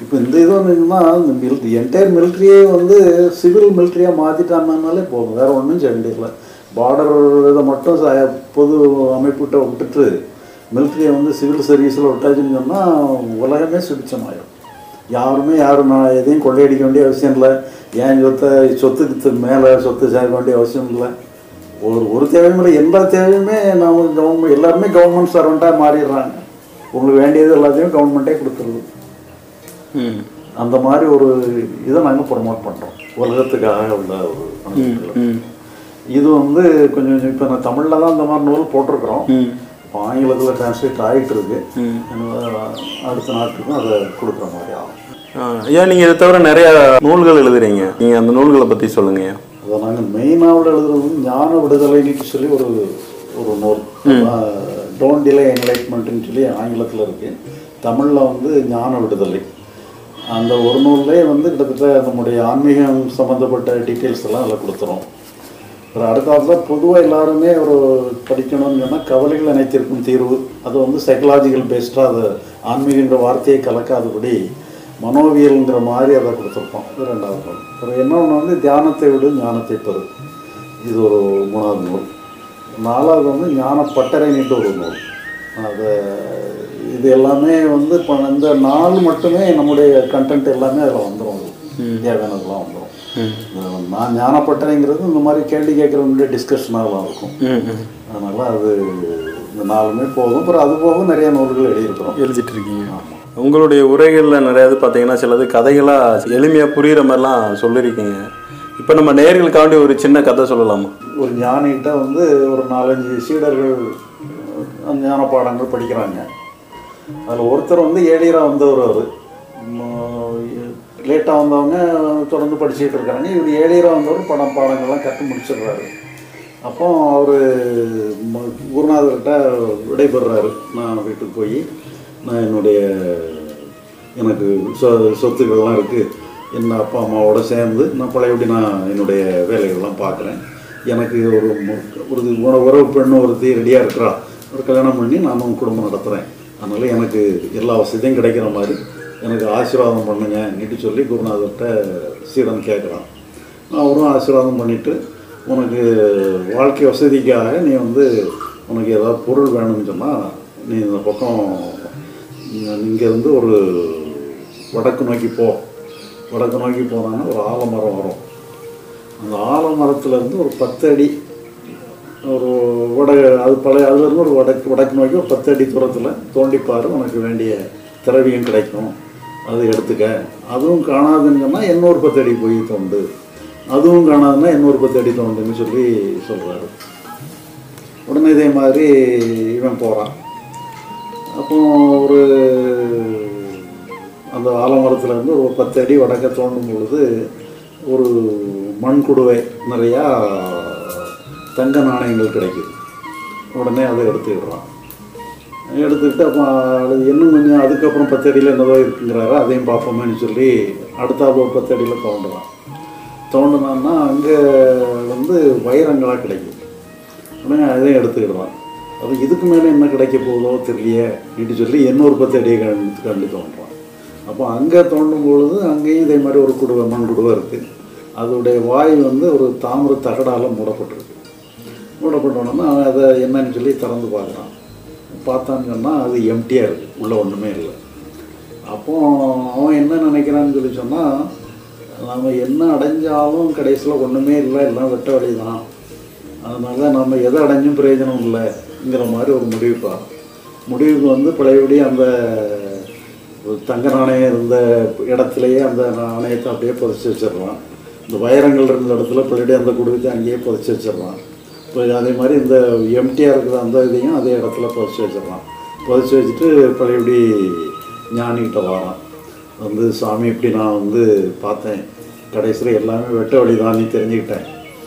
இப்போ இந்த இது வந்துன்னா இந்த மில் என்டையர் மிலிட்ரியே வந்து சிவில் மிலிட்ரியாக மாற்றிட்டாங்கனாலே போதும். வேறு ஒன்றும் செய்ய வேண்டியதில்லை. பார்டர் இதை மட்டும் ச- பொது அமைப்புகிட்ட விட்டுட்டு மிலிட்ரியை வந்து சிவில் சர்வீஸில் விட்டாச்சுன்னு சொன்னால் உலகமே சுபிச்சமாயிடும் யாருமே யாரும் நான் எதையும் கொள்ளையடிக்க வேண்டிய அவசியம் இல்லை. ஏன் சொத்தை சொத்துக்கு மேலே சொத்து சேர்க்க வேண்டிய அவசியம் இல்லை. ஒரு ஒரு தேவையும் இல்லை. எல்லா தேவையுமே நம்ம கவர்மெண்ட் எல்லாருமே கவர்மெண்ட் சர்வெண்ட்டாக மாறிடுறாங்க. உங்களுக்கு வேண்டியது எல்லாத்தையும் கவர்மெண்ட்டே கொடுத்துருது. அந்த மாதிரி ஒரு இதை நாங்கள் ப்ரொமோட் பண்ணுறோம் உலகத்துக்காக உள்ள ஒரு இது வந்து கொஞ்சம் கொஞ்சம் இப்போ நான் தமிழில் தான் இந்த மாதிரி நூல் போட்டிருக்கிறோம். இப்போ ஆங்கிலத்தில் டிரான்ஸ்லேட் ஆகிட்டு இருக்கு அடுத்த நாட்டுக்கும் அதை கொடுக்குற மாதிரி ஆகும். ஐயா நீங்கள் இதை தவிர நிறைய நூல்கள் எழுதுறீங்க. நீங்கள் அந்த நூல்களை பற்றி சொல்லுங்க அதை நாங்கள் மெயினாக எழுதுறது ஞான விடுதலைன்னு சொல்லி ஒரு ஒரு நூல். டோன்ட் டிலே என்லைட்மெண்ட்னு சொல்லி ஆங்கிலத்தில் இருக்குது தமிழில் வந்து ஞான விடுதலை. அந்த ஒரு நூல்லே வந்து கிட்டத்தட்ட நம்முடைய ஆன்மீகம் சம்மந்தப்பட்ட டீட்டெயில்ஸ் எல்லாம் அதில் கொடுத்துரும் அப்புறம் அடுத்த பொதுவாக எல்லாருமே ஒரு படிக்கணும்னு சொன்னால் கவலைகள் அனைத்திற்கும் தீர்வு. அது வந்து சைக்கலாஜிக்கல் பேஸ்டாக அது ஆன்மீகன்ற வார்த்தையை கலக்காதபடி மனோவியல்ங்கிற மாதிரி அதை கொடுத்துருப்போம். இது ரெண்டாவது நூல் அப்புறம் இன்னொன்று வந்து தியானத்தை விடு ஞானத்தை பெறு. இது ஒரு மூணாவது நூல். நாலாவது வந்து ஞான பட்டறைன்னுட்டு ஒரு நூல். அது இது எல்லாமே வந்து இப்போ இந்த நாள் மட்டுமே நம்முடைய கண்டென்ட் எல்லாமே அதில் வந்துடும் தேவையானதெல்லாம் வந்துடும் நான் ஞானப்பட்டறைங்கிறது இந்த மாதிரி கேள்வி கேட்குறவங்களுடைய டிஸ்கஷனாக இருக்கும். அதனால் அது இந்த நாலுமே போதும். அப்புறம் அது போக நிறைய நூல்கள் எழுதியிருக்கிறோம். எழுதிட்டு இருக்கீங்க உங்களுடைய உரைகளில் நிறையாது பார்த்தீங்கன்னா சிலது கதைகளாக எளிமையாக புரிகிற மாதிரிலாம் சொல்லியிருக்கீங்க. இப்போ நம்ம நேர்களுக்காண்டி ஒரு சின்ன கதை சொல்லலாமா? ஒரு ஞானிகிட்ட வந்து ஒரு நாலஞ்சு சீடர்கள் ஞான பாடங்கள் படிக்கிறாங்க. அதில் ஒருத்தர் வந்து ஏழியராக வந்தவர் அவர். லேட்டாக வந்தவங்க தொடர்ந்து படிச்சுக்கிட்டு இருக்காங்க. இவர் ஏழையராக வந்தவர் படம் பாடங்கள்லாம் கற்று முடிச்சிடுறாரு. அப்போ அவர் குருநாதர்கிட்ட விடைபெறாரு நான் வீட்டுக்கு போய் நான் என்னுடைய எனக்கு சொ சொத்துக்கள்லாம் இருக்குது என்ன அப்பா அம்மாவோட சேர்ந்து நான் பழையபடி நான் என்னுடைய வேலைகள்லாம் பார்க்குறேன். எனக்கு ஒரு ஒரு உறவு பெண் ஒருத்தி ரெடியாக இருக்கிறா. ஒரு கல்யாணம் பண்ணி நானும் குடும்பம் நடத்துகிறேன் அதனால் எனக்கு எல்லா வசதியும் கிடைக்கிற மாதிரி எனக்கு ஆசீர்வாதம் பண்ணுங்க நீட்டு சொல்லி குருநாதர்கிட்ட சீடன் கேட்குறான். அவரும் ஆசீர்வாதம் பண்ணிவிட்டு உனக்கு வாழ்க்கை வசதிக்காக நீ வந்து உனக்கு ஏதாவது பொருள் வேணும்னு சொன்னால் நீ இந்த பக்கம் இங்கேருந்து ஒரு வடக்கு நோக்கி போ. வடக்கு நோக்கி போனான்னா ஒரு ஆலமரம் வரும். அந்த ஆலமரத்துலேருந்து ஒரு பத்து அடி ஒரு வட அது பழைய அதுலேருந்து ஒரு வடக்கு வடக்கு நோக்கி ஒரு பத்து அடி தூரத்தில் தோண்டிப்பார். உனக்கு வேண்டிய திரவியம் கிடைக்கும். அது எடுத்துக்க. அதுவும் காணாதுன்னு சொன்னால் இன்னொரு பத்து அடி போய் தோண்டு. அதுவும் காணாதுன்னா இன்னொரு பத்து அடி தோண்டுன்னு சொல்லி சொல்கிறாரு உடனே இதே மாதிரி இவன் போகிறான் அப்போ ஒரு அந்த ஆலமரத்துலேருந்து ஒரு பத்து அடி வடக்க தோண்டும் பொழுது ஒரு மண் குடுவை நிறையா தங்க நாணயங்கள் கிடைக்குது. உடனே அதை எடுத்துக்கிடுறான். எடுத்துக்கிட்டு அப்போ அது இன்னும் கொஞ்சம் அதுக்கப்புறம் பத்தடியில் என்னதோ இருக்குங்கிறாரு? அதையும் பார்ப்போமேன்னு சொல்லி அடுத்தாப்புல ஒரு பத்து அடியில் தோண்டுறான் அங்கே வந்து வைரங்களாக கிடைக்கும். ஆனால் அதையும் எடுத்துக்கிடுவான். அது இதுக்கு மேலே என்ன கிடைக்க போதோ தெரியலையே அப்படின்னு சொல்லி இன்னொரு பத்து அடியை கண்டு கண்டு தோன்றான் அப்போ அங்கே தோண்டும் பொழுது அங்கேயும் இதே மாதிரி ஒரு குடுவை மண் குடுவை இருக்குது அதோடைய வாய் வந்து ஒரு தாமிர தகடால் மூடப்பட்டிருக்கு. மூடப்பட்டோன்னா அவன் அதை என்னன்னு சொல்லி திறந்து பார்க்குறான். பார்த்தான்னு சொன்னால் அது எம்டியாக இருக்குது உள்ளே ஒன்றுமே இல்லை. அப்போ அவன் என்ன நினைக்கிறான்னு சொல்லி சொன்னால் நம்ம என்ன அடைஞ்சாலும் கடைசியில் ஒன்றுமே இல்லை எல்லாம் வெட்ட வழி தான் அதனால நம்ம எதை அடைஞ்சும் பிரயோஜனம் இல்லைங்கிற மாதிரி ஒரு முடிவுப்பா. முடிவுக்கு வந்து பழையபடி அந்த தங்க நாணயம் இருந்த இடத்துலையே அந்த நாணயத்தை அப்படியே புதைச்சி வச்சிடலாம். இந்த வைரங்கள் இருந்த இடத்துல பழையபடி அந்த குடும்பத்தை அங்கேயே புதைச்சி வச்சிடலாம். இப்போ அதே மாதிரி இந்த எம்டிஆர் இருக்கிற அந்த இதையும் அதே இடத்துல புதைச்சி வச்சிடலாம். புதைச்சி வச்சுட்டு பழையபடி ஞானிகிட்ட வரோம் வந்து சாமி இப்படி நான் வந்து பார்த்தேன். கடைசியில் எல்லாமே வெட்ட வழி தான் நீ தெரிஞ்சுக்கிட்டேன்.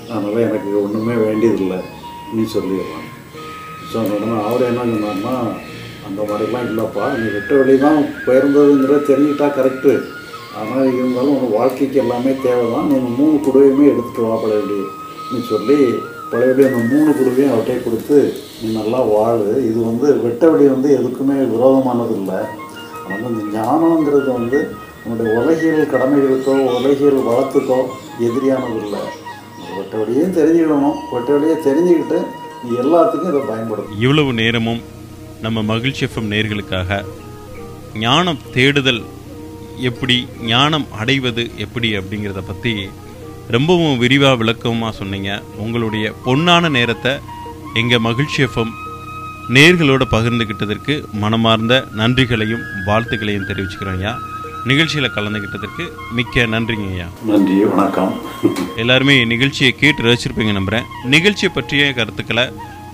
அதனால் எனக்கு ஒன்றுமே வேண்டியதில்லை. நீ சொல்லிடுறான் சொன்னோன்னா அவர் என்ன சொன்னார்னா அந்த மாதிரிலாம் இல்லைப்பா. நீ வெட்ட வழி தான் பெயர்ந்ததுங்கிற தெரிஞ்சுக்கிட்டா கரெக்டு ஆனால் இருந்தாலும் உன் வாழ்க்கைக்கு எல்லாமே தேவை தான் நீ மூணு குடுவையுமே எடுத்துகிட்டு வா பழையபடி. நீ சொல்லி பழையபடி அந்த மூணு குடுவையும் அவர்கிட்டே கொடுத்து நீ நல்லா வாழு. இது வந்து வெட்டவெளி வந்து எதுக்குமே விரோதமானது இல்லை ஆனால் இந்த ஞானங்கிறது வந்து நம்முடைய உலகியல் கடமைகளுக்கோ உலகியல் வளத்துக்கோ எதிரியானது இல்லை வெட்ட தெரிஞ்சுக்கணும். தெரிஞ்சுக்கிடணும் வெட்ட வழியை தெரிஞ்சுக்கிட்டு நீ எல்லாத்துக்கும் இதை பயன்படும் இவ்வளவு நேரமும் நம்ம மகிழ்ச்சி எஃப்எம் நேர்களுக்காக ஞானம் தேடுதல் எப்படி ஞானம் அடைவது எப்படி அப்படிங்கிறத பற்றி ரொம்பவும் விரிவாக விளக்கமாக சொன்னீங்க. உங்களுடைய பொன்னான நேரத்தை எங்கள் மகிழ்ச்சி எஃப்எம் நேர்களோட பகிர்ந்துக்கிட்டதற்கு மனமார்ந்த நன்றிகளையும் வாழ்த்துக்களையும் தெரிவிச்சுக்கிறோம் ஐயா. நிகழ்ச்சியில் கலந்துக்கிட்டதற்கு மிக்க நன்றிங்க ஐயா. நன்றி வணக்கம். எல்லாருமே நிகழ்ச்சியை கேட்டு ரசிச்சிருப்பீங்க நம்புறேன். நிகழ்ச்சியை பற்றிய கருத்துக்களை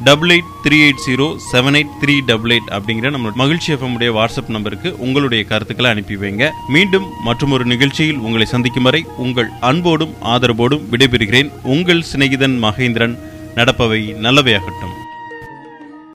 double eight three eight zero seven eight three double eight அப்படிங்கிற நம்ம மகிழ்ச்சி எஃப்எம் உடைய வாட்ஸ்அப் நம்பருக்கு உங்களுடைய கருத்துக்களை அனுப்பி வைங்க. மீண்டும் மற்றொரு நிகழ்ச்சியில் உங்களை சந்திக்கும் வரை உங்கள் அன்போடும் ஆதரவோடும் விடைபெறுகிறேன். உங்கள் சிநேகிதன் மகேந்திரன். நடப்பவை நல்லவையாகட்டும்.